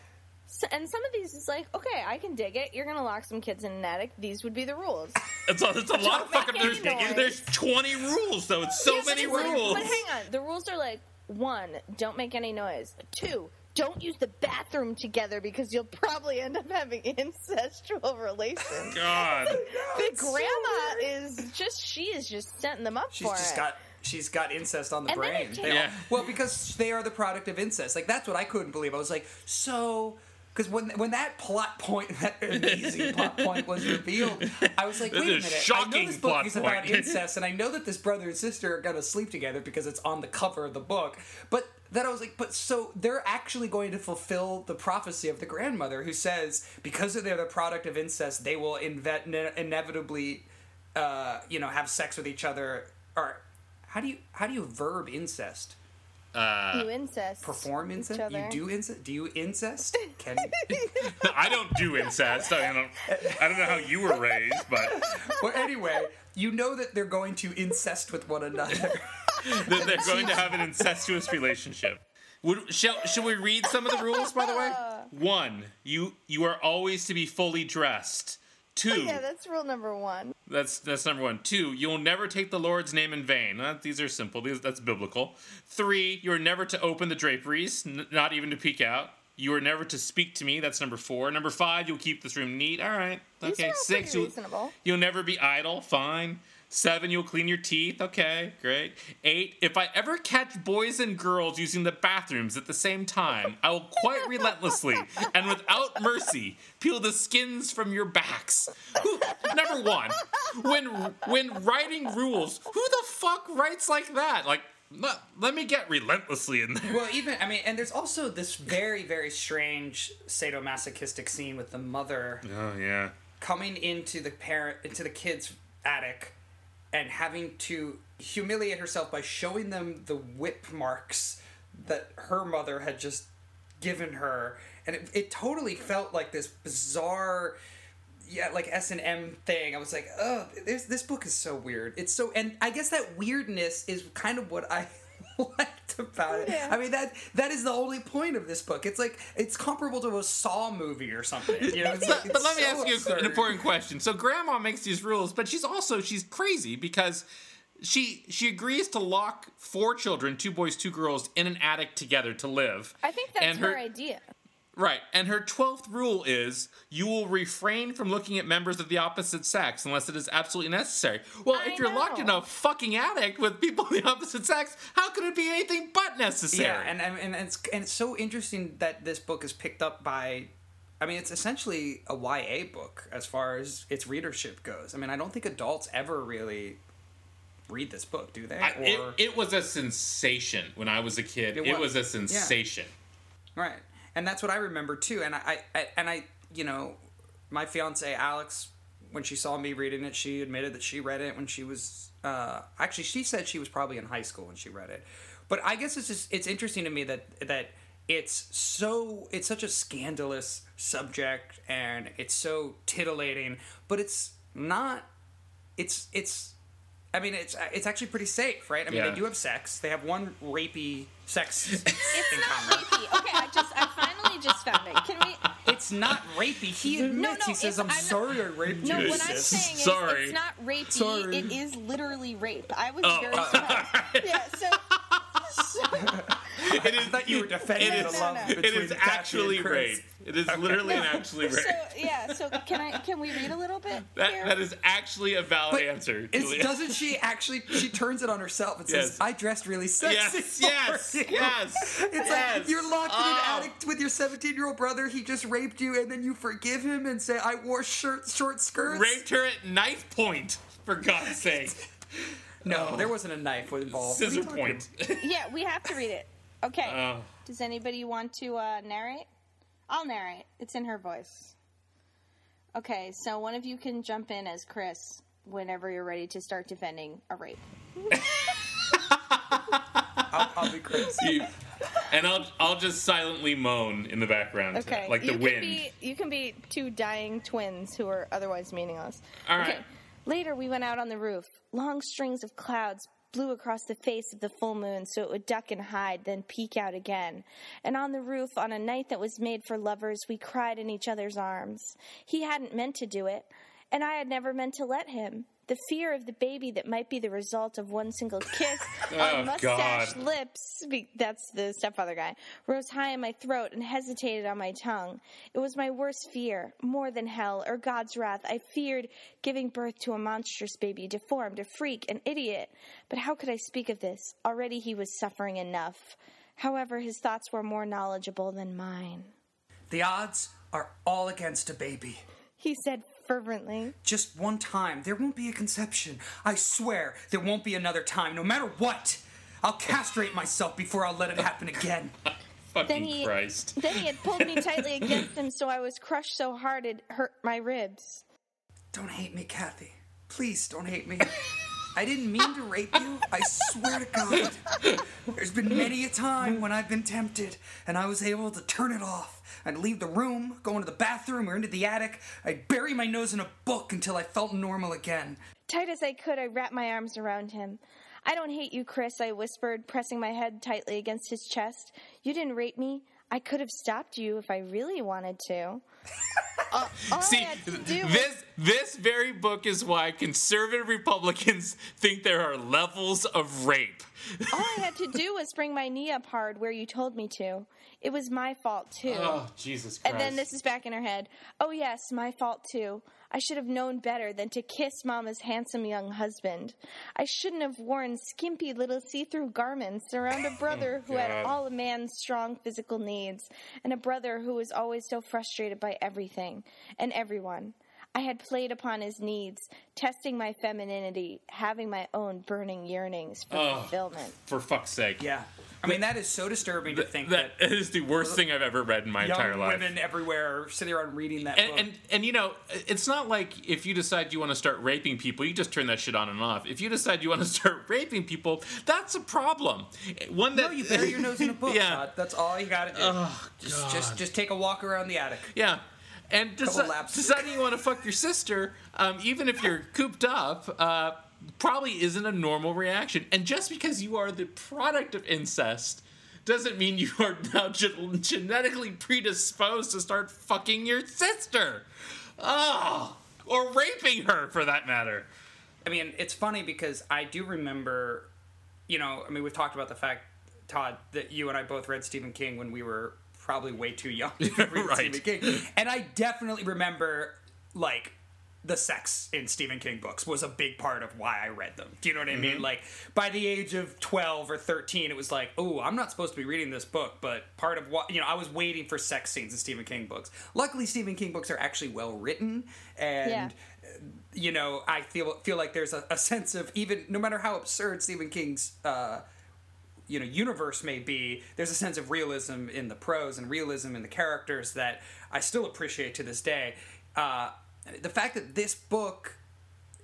And some of these is like, okay, I can dig it. You're gonna lock some kids in an attic. These would be the rules. it's a, it's a lot of fucking. There's, noise. there's 20 rules though. It's so but many it's like- rules. but hang on, the rules are like one, don't make any noise. Two, don't use the bathroom together because you'll probably end up having incestual relations. God. the it's so grandma is just she is just setting them up She's for just it. got she's got incest on the And then brain. it They takes- all- Yeah. well, because they are the product of incest. Like that's what I couldn't believe. I was like, so because when when that plot point, that amazing plot point was revealed, I was like, This wait a is minute. I know this book plot is about point. incest, and I know that this brother and sister are gonna sleep together because it's on the cover of the book. But then I was like, but so they're actually going to fulfill the prophecy of the grandmother who says because they're the product of incest, they will inve- ne- inevitably, uh, you know, have sex with each other. Or how do you how do you verb incest? you incest. Perform each incest? other. You do incest? Do you incest? Can you? I don't do incest. I don't. I don't know how you were raised, but well, anyway, you know that they're going to incest with one another. that they're going to have an incestuous relationship. Would, shall, shall we read some of the rules, by the way? One, you you are always to be fully dressed. Two, Yeah, that's rule number one. that's that's number one. Two, you'll never take the Lord's name in vain. Uh, these are simple. These, that's biblical. Three, you are never to open the draperies, n- not even to peek out. You are never to speak to me. That's number four. Number five, you'll keep this room neat. All right. Okay. Six, you'll, you'll never be idle. Fine. Seven, you'll clean your teeth. Okay, great. Eight, if I ever catch boys and girls using the bathrooms at the same time, I will quite relentlessly and without mercy peel the skins from your backs. Who, number one, when when writing rules, who the fuck writes like that? Like, let, let me get relentlessly in there. well, even I mean, and there's also this very very strange sadomasochistic scene with the mother Oh yeah. coming into the parent into the kid's attic and having to humiliate herself by showing them the whip marks that her mother had just given her and it, it totally felt like this bizarre yeah like s&m thing i was like oh this, this book is so weird it's so and i guess that weirdness is kind of what i liked about it Yeah. i mean that that is the only point of this book it's like it's comparable to a saw movie or something you know it's like, but, but it's let me so ask you absurd. an important question. So grandma makes these rules, but she's also she's crazy because she she agrees to lock four children, two boys, two girls, in an attic together to live. I think that's And her, her- idea. Right. And her 12th rule is you will refrain from looking at members of the opposite sex unless it is absolutely necessary. Well, I if you're locked in a fucking attic with people of the opposite sex, how could it be anything but necessary? Yeah, and and, and it's and it's so interesting that this book is picked up by. I mean, it's essentially a YA book as far as its readership goes. I mean, I don't think adults ever really read this book, do they? I- it, it was a sensation when I was a kid. It It, was. was a sensation. Right, and that's what I remember too. And I, I, and I, you know, my fiance Alex, when she saw me reading it, she admitted that she read it when she was. Uh, actually, she said she was probably in high school when she read it. But I guess it's just it's interesting to me that that it's so it's such a scandalous subject and it's so titillating, but it's not. It's it's. I mean, it's it's actually pretty safe, right? I mean, Yeah. they do have sex. They have one rapey sex It's in not common. rapey. Okay, I just I finally just found it. Can we? It's not rapey. He admits. no, he says, "I'm, I'm not- sorry I raped you." No, you." what I'm saying is Sorry. it's not rapey. Sorry. It is literally rape. I was Oh, very uh, surprised. yeah, so, so It is, I thought you were defending It the is- love no, no. between it is Kathy actually and rape. It is literally and actually rape. so yeah. So can I? Can we read a little bit? that, here? that is actually a valid But answer. Is, doesn't she actually? She turns it on herself and says, Yes. "I dressed really sexy." yes, yes, you." yes. It's yes. like you're locked in Oh. an attic with your 17 year old brother. He just raped you, and then you forgive him and say, "I wore shirt, short skirts." Raped her at knife point, for God's sake. No, oh. there wasn't a knife involved. Scissor point. Yeah, we have to read it. Okay. Oh. Does anybody want to uh, narrate? I'll narrate. It's in her voice. Okay, so one of you can jump in as Chris whenever you're ready to start defending a rape. I'll, I'll be Chris. You- and I'll I'll just silently moan in the background, Okay. like the you wind. Can be, you can be two dying twins who are otherwise meaningless. All okay. Later, we went out on the roof. Long strings of clouds blew across the face of the full moon so it would duck and hide, then peek out again. And on the roof, on a night that was made for lovers, we cried in each other's arms. He hadn't meant to do it, and I had never meant to let him. The fear of the baby that might be the result of one single kiss Oh, on mustached God. lips, be- that's the stepfather guy, rose high in my throat and hesitated on my tongue. It was my worst fear, more than hell or God's wrath. I feared giving birth to a monstrous baby, deformed, a freak, an idiot. But how could I speak of this? Already he was suffering enough. However, his thoughts were more knowledgeable than mine. The odds are all against a baby. He said fervently. Just one time. There won't be a conception. I swear there won't be another time, no matter what. I'll castrate myself before I'll let it happen again. Fucking Then he, Christ. then he had pulled me tightly against him, so I was crushed so hard it hurt my ribs. Don't hate me, Kathy. Please don't hate me. I didn't mean to rape you. I swear to God. There's been many a time when I've been tempted and I was able to turn it off. I'd leave the room, go into the bathroom or into the attic. I'd bury my nose in a book until I felt normal again. Tight as I could, I wrapped my arms around him. I don't hate you, Chris, I whispered, pressing my head tightly against his chest. You didn't rape me. I could have stopped you if I really wanted to. Uh, See, to do was- this this very book is why conservative Republicans think there are levels of rape. all I had to do was bring my knee up hard where you told me to. It was my fault too. Oh, Jesus Christ. And then this is back in her head. Oh, yes, my fault too. I should have known better than to kiss Mama's handsome young husband. I shouldn't have worn skimpy little see through garments around a brother who had all a man's strong physical needs, and a brother who was always so frustrated by everything and everyone. I had played upon his needs, testing my femininity, having my own burning yearnings for Oh. fulfillment. For fuck's sake. Yeah. I mean, that is so disturbing to think That that, is the worst thing I've ever read in my entire young life. women everywhere are sitting around reading that and, book. and and you know, it's not like if you decide you want to start raping people, you just turn that shit on and off. If you decide you want to start raping people, that's a problem. One that no, you bury your nose in a book. Yeah. Tod. That's all you gotta do. Oh, just, just, just take a walk around the attic. Yeah. And deci- deciding you want to fuck your sister, um, even if you're cooped up, uh, probably isn't a normal reaction. And just because you are the product of incest doesn't mean you are now ge- genetically predisposed to start fucking your sister. Oh, or raping her for that matter. I mean, it's funny because I do remember, you know, I mean, we've talked about the fact, Tod, that you and I both read Stephen King when we were probably way too young to read Right. Stephen King. And I definitely remember, like, the sex in Stephen King books was a big part of why I read them. Do you know what I mean? Like, by the age of 12 or 13, it was like, oh, I'm not supposed to be reading this book, but part of what, you know, I was waiting for sex scenes in Stephen King books. Luckily, Stephen King books are actually well written and Yeah. you know, I feel feel like there's a, a sense of even no matter how absurd Stephen King's uh, you know universe may be, there's a sense of realism in the prose and realism in the characters that I still appreciate to this day. Uh, the fact that this book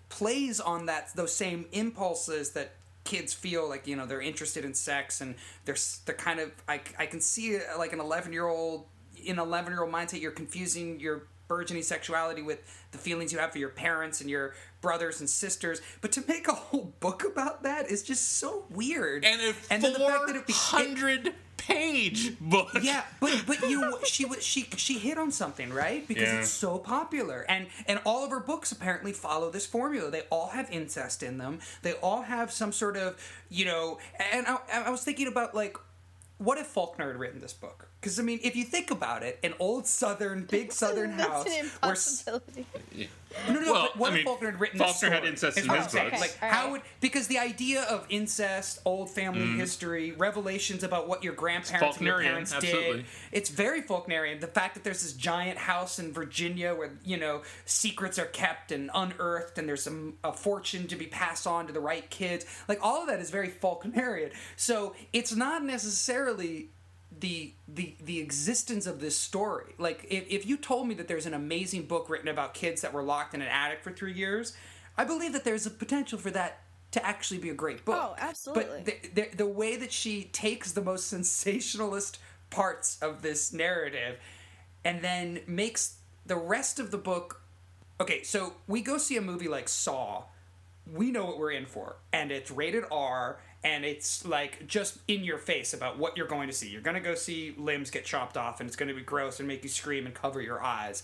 plays on that those same impulses that kids feel like you know they're interested in sex and they're they're kind of I, I can see uh, like an 11 year old in 11 year old mindset you're confusing your burgeoning sexuality with the feelings you have for your parents and your brothers and sisters but to make a whole book about that is just so weird And a then the fact that it 400 page book. yeah, but but you she was she she hit on something right because Yeah. it's so popular and and all of her books apparently follow this formula. They all have incest in them. They all have some sort of you know. And I, I was thinking about like. What if Faulkner had written this book? Because I mean, if you think about it, an old Southern, big Southern That's house an where s- impossibility. No, no, no. Well, but what I if mean, Faulkner had written Faulkner had incest in his I'm books. Like, Okay, how alright. would because the idea of incest, old family Mm-hmm. history, revelations about what your grandparents and your parents absolutely. did. It's very Faulknerian. The fact that there's this giant house in Virginia where you know secrets are kept and unearthed, and there's some a fortune to be passed on to the right kids. Like all of that is very Faulknerian. So it's not necessarily the the the existence of this story. Like if, if you told me that there's an amazing book written about kids that were locked in an attic for three years, I believe that there's a potential for that to actually be a great book. Oh, absolutely. But the, the, the way that she takes the most sensationalist parts of this narrative and then makes the rest of the book okay so we go see a movie like saw we know what we're in for and it's rated r and it's like just in your face about what you're going to see. You're going to go see limbs get chopped off and it's going to be gross and make you scream and cover your eyes.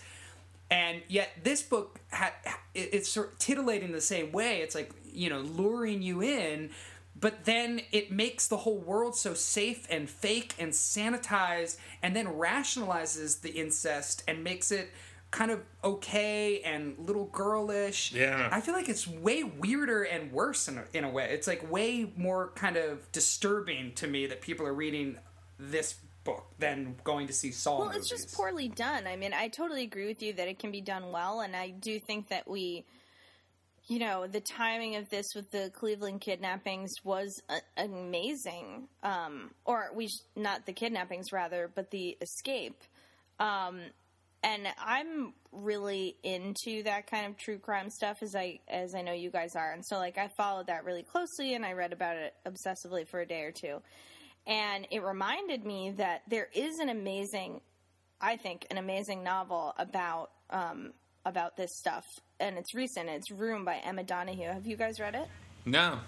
And yet this book ha- it's sort of titillating the same way. It's like you know luring you in but then it makes the whole world so safe and fake and sanitized and then rationalizes the incest and makes it kind of okay and little girlish Yeah. i feel like it's way weirder and worse in a, in a way it's like way more kind of disturbing to me that people are reading this book than going to see saw Well, it's just poorly done. I mean, I totally agree with you that it can be done well, and I do think that we, you know, the timing of this with the Cleveland kidnappings was a- amazing. Um, or we, sh- not the kidnappings, rather, but the escape. Um, and I'm really into that kind of true crime stuff, as I as I know you guys are, and so like I followed that really closely, and I read about it obsessively for a day or two. And it reminded me that there is an amazing i think an amazing novel about um, about this stuff. And it's recent. It's room by emma donoghue. Have you guys read it? No.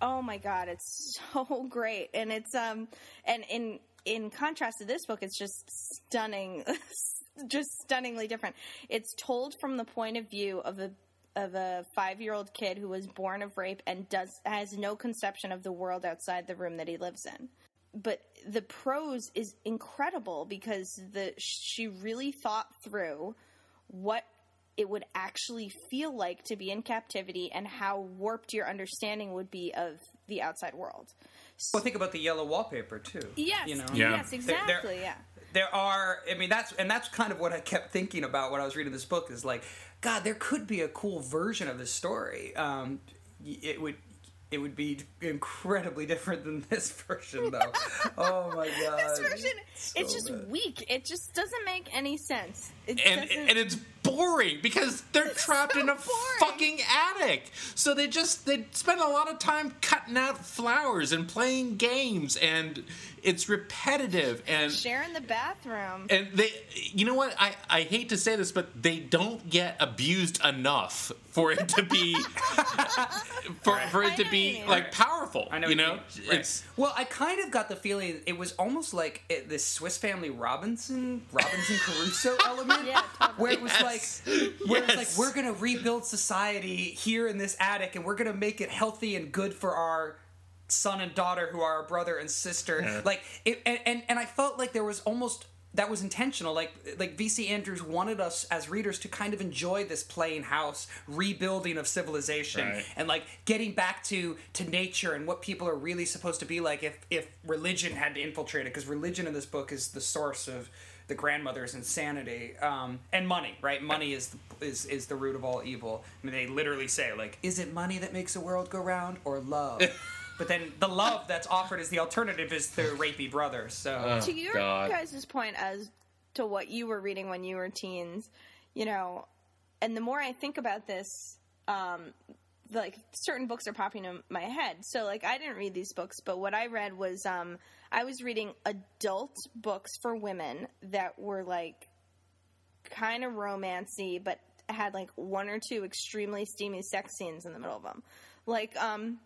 oh my god it's so great. And it's um and in in contrast to this book it's just stunning just stunningly different it's told from the point of view of a of a five-year-old kid who was born of rape and does has no conception of the world outside the room that he lives in but the prose is incredible because the she really thought through what it would actually feel like to be in captivity and how warped your understanding would be of the outside world. well think about the yellow wallpaper too Yes, you know Yeah. yes, There- exactly, there- yeah. There are i mean that's and that's kind of what i kept thinking about when i was reading this book is like god there could be a cool version of this story um it would it would be incredibly different than this version though oh my god This version, it's just bad. weak. It just doesn't make any sense. It and doesn't- and it's boring because they're trapped in a boring. fucking attic. So they just they spend a lot of time cutting out flowers and playing games, and it's repetitive and. sharing the bathroom. And they, you know what? I, I hate to say this, but they don't get abused enough for it to be, for, for it to be what you mean. like powerful. I know you know, mean. Right. it's well. I kind of got the feeling it was almost like it, this Swiss Family Robinson, Robinson Crusoe element, Yeah, totally. where it was Yes. like, where it's Yes. like we're gonna rebuild society here in this attic, and we're gonna make it healthy and good for our son and daughter who are a brother and sister. Yeah. Like, it, and, and and I felt like there was almost. That was intentional. Like like VC Andrews wanted us as readers to kind of enjoy this plain house rebuilding of civilization Right. and like getting back to to nature and what people are really supposed to be like if if religion had to infiltrate it because religion in this book is the source of the grandmother's insanity um, and money right money is the, is is the root of all evil i mean they literally say like is it money that makes the world go round or love but then the love that's offered as the alternative is the rapey brother so to your God. guys' point as to what you were reading when you were teens, you know, and the more I think about this, um, like certain books are popping in my head. So like I didn't read these books, but what I read was um, I was reading adult books for women that were like kind of romancy, but had like one or two extremely steamy sex scenes in the middle of them, like um.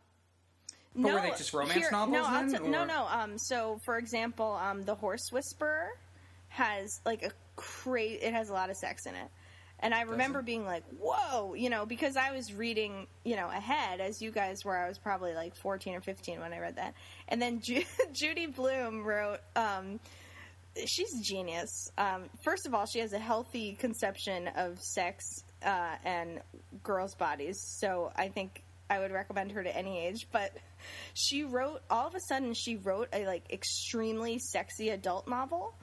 But were they just romance novels No, then, t- no, no. Um, so for example, um, the Horse Whisperer has like a cra- It has a lot of sex in it, and I remember being like, "Whoa!" You know, because I was reading, you know, ahead as you guys were. I was probably like fourteen or fifteen when I read that, and then Ju- Judy Blume wrote. Um, she's a genius. Um, first of all, she has a healthy conception of sex uh, and girls' bodies. So I think I would recommend her to any age. But she wrote all of a sudden she wrote a like extremely sexy adult novel.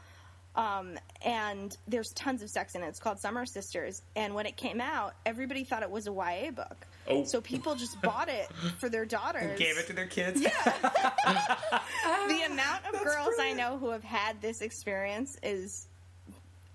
Um, and there's tons of sex in it. It's called Summer Sisters. And when it came out, everybody thought it was a YA book. Oh. So people just bought it for their daughters. And Gave it to their kids. Yeah. the amount of girls I know who have had this experience is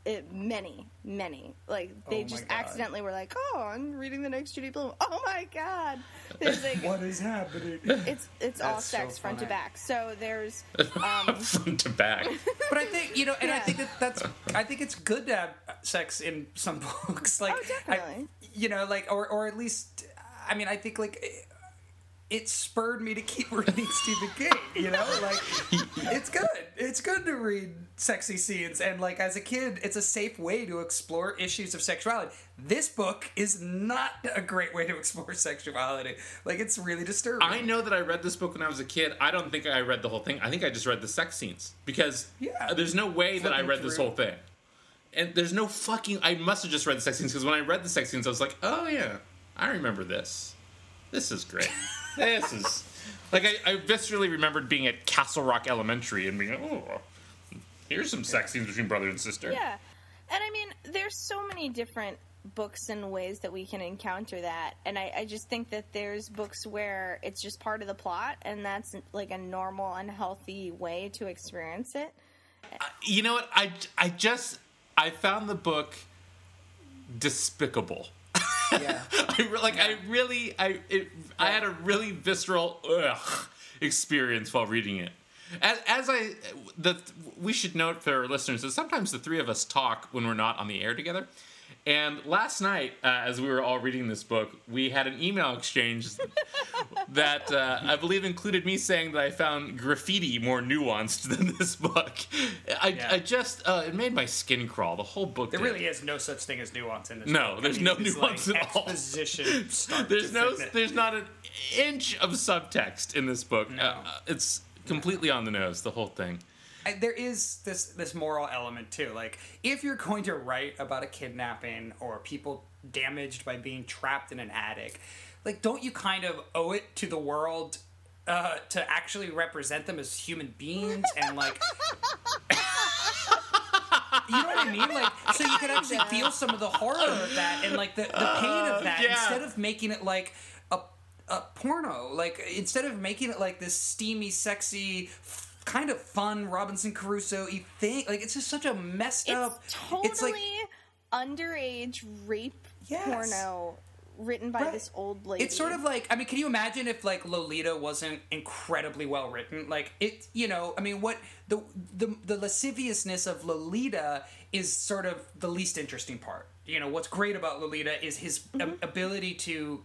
it, many, many. Like they Oh just God. accidentally were like, "Oh, I'm reading the next Judy Blume." Oh my god! There's like What is happening? it's it's all That's so sex front to back. So there's um... front to back. But I think you know, and I think that that's. I think it's good to have sex in some books, like Oh, definitely. I, you know, like or or at least, I mean, I think like it, spurred me to keep reading Stephen King. You know, like it's good. It's good to read sexy scenes, and like as a kid, it's a safe way to explore issues of sexuality. This book is not a great way to explore sexuality. Like it's really disturbing. I know that I read this book when I was a kid. I don't think I read the whole thing. I think I just read the sex scenes because Yeah. there's no way that I read this whole thing. And there's no fucking. I must have just read the sex scenes because when I read the sex scenes, I was like, oh yeah, I remember this. This is great. this is. Like, I, I viscerally remembered being at Castle Rock Elementary and being, oh, here's some sex scenes between brother and sister. yeah, and I mean, there's so many different books and ways that we can encounter that, and I, I just think that there's books where it's just part of the plot, and that's like a normal, unhealthy way to experience it. Uh, you know what? I, I just. I found the book despicable. Yeah. I re- like I really I it, I had a really visceral ugh experience while reading it. As, as I the we should note for our listeners that sometimes the three of us talk when we're not on the air together. And last night, uh, as we were all reading this book, we had an email exchange that uh, I believe included me saying that I found graffiti more nuanced than this book. I, Yeah. I just uh, it made my skin crawl. The whole book. There did. really is no such thing as nuance in this. No, book. there's no nuance like at all. Exposition. there's no there's not an inch of subtext in this book No. Uh, it's completely on the nose the whole thing I- there is this this moral element too. Like if you're going to write about a kidnapping or people damaged by being trapped in an attic, like don't you kind of owe it to the world uh, to actually represent them as human beings and like. You know what I mean? Like, so you can actually feel some of the horror of that and like the, the pain of that yeah. instead of making it like a, a porno. Like, instead of making it like this steamy, sexy, f- kind of fun Robinson Crusoe y thing. Like, it's just such a messed It's up. totally It's like underage rape Yes. porno written by Right. this old lady. It's sort of like I mean, can you imagine if like Lolita wasn't incredibly well written? Like it, you know, I mean, what the the the lasciviousness of Lolita is sort of the least interesting part. You know, what's great about Lolita is his um, ability to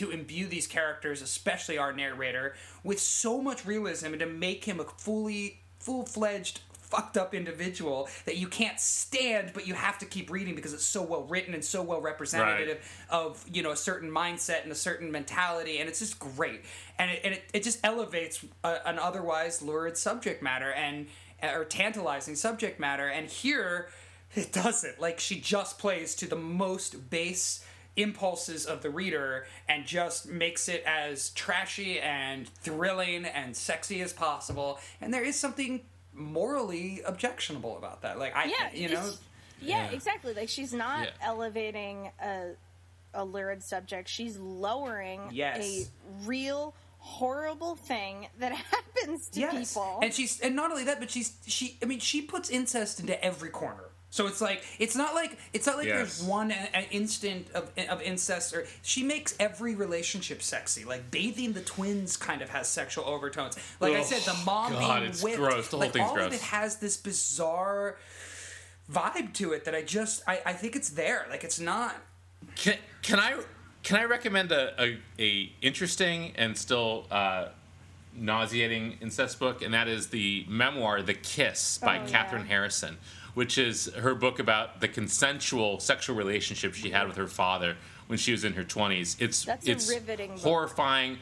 to imbue these characters, especially our narrator, with so much realism and to make him a fully full fledged fucked up individual that you can't stand but you have to keep reading because it's so well written and so well representative of you know a certain mindset and a certain mentality and it's just great. And it, and it, it just elevates a, an otherwise lurid subject matter and or tantalizing subject matter and here it doesn't. Like she just plays to the most base impulses of the reader and just makes it as trashy and thrilling and sexy as possible and there is something morally objectionable about that like i yeah, you know yeah, Yeah. exactly. Like she's not Yeah. elevating a a lurid subject. She's lowering Yes. a real horrible thing that happens to yes people. and she's and not only that but she's she i mean she puts incest into every corner so it's like it's not like it's not like there's one a, a instant of, of incest or she makes every relationship sexy. Like bathing the twins kind of has sexual overtones. Like i Oh, said the mom God, being it's whipped gross. The whole like thing's all gross. of it has this bizarre vibe to it that i just i, I think it's there. Like it's not. Can, can i can i recommend a, a, a interesting and still uh, nauseating incest book? And that is the memoir the kiss by Oh, yeah. kathryn harrison which is her book about the consensual sexual relationship she had with her father when she was in her 20s it's That's a it's riveting book. horrifying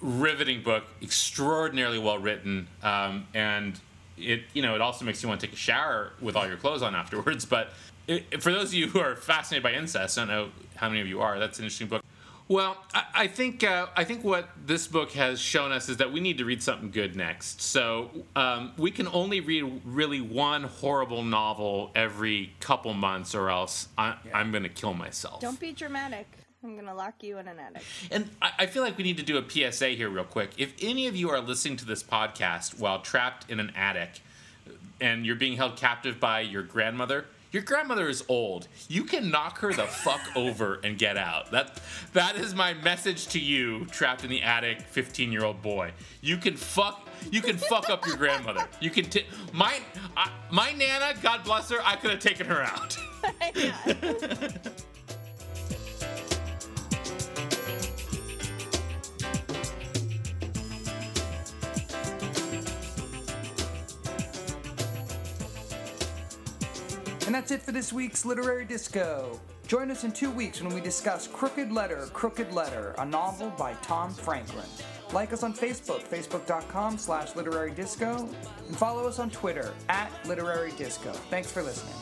riveting book extraordinarily well written um, and it you know it also makes you want to take a shower with all your clothes on afterwards. But it, for those of you who are fascinated by incest, I don't know how many of you are. That's an interesting book. Well, I, I think uh, I think what this book has shown us is that we need to read something good next. So um, we can only read really one horrible novel every couple months, or else I, I'm going to kill myself. Don't be dramatic. I'm gonna lock you in an attic. And I, I feel like we need to do a PSA here, real quick. If any of you are listening to this podcast while trapped in an attic, and you're being held captive by your grandmother, your grandmother is old. You can knock her the fuck over and get out. That that is my message to you, trapped in the attic, 15 year old boy. You can fuck. You can fuck up your grandmother. You can. T- my uh, my nana, God bless her. I could have taken her out. that's it for this week's Literary Disco. Join us in two weeks when we discuss Crooked Letter, Crooked Letter, a novel by Tom Franklin. Like us on Facebook, facebook.com slash literary disco, and follow us on Twitter at literary disco. Thanks for listening.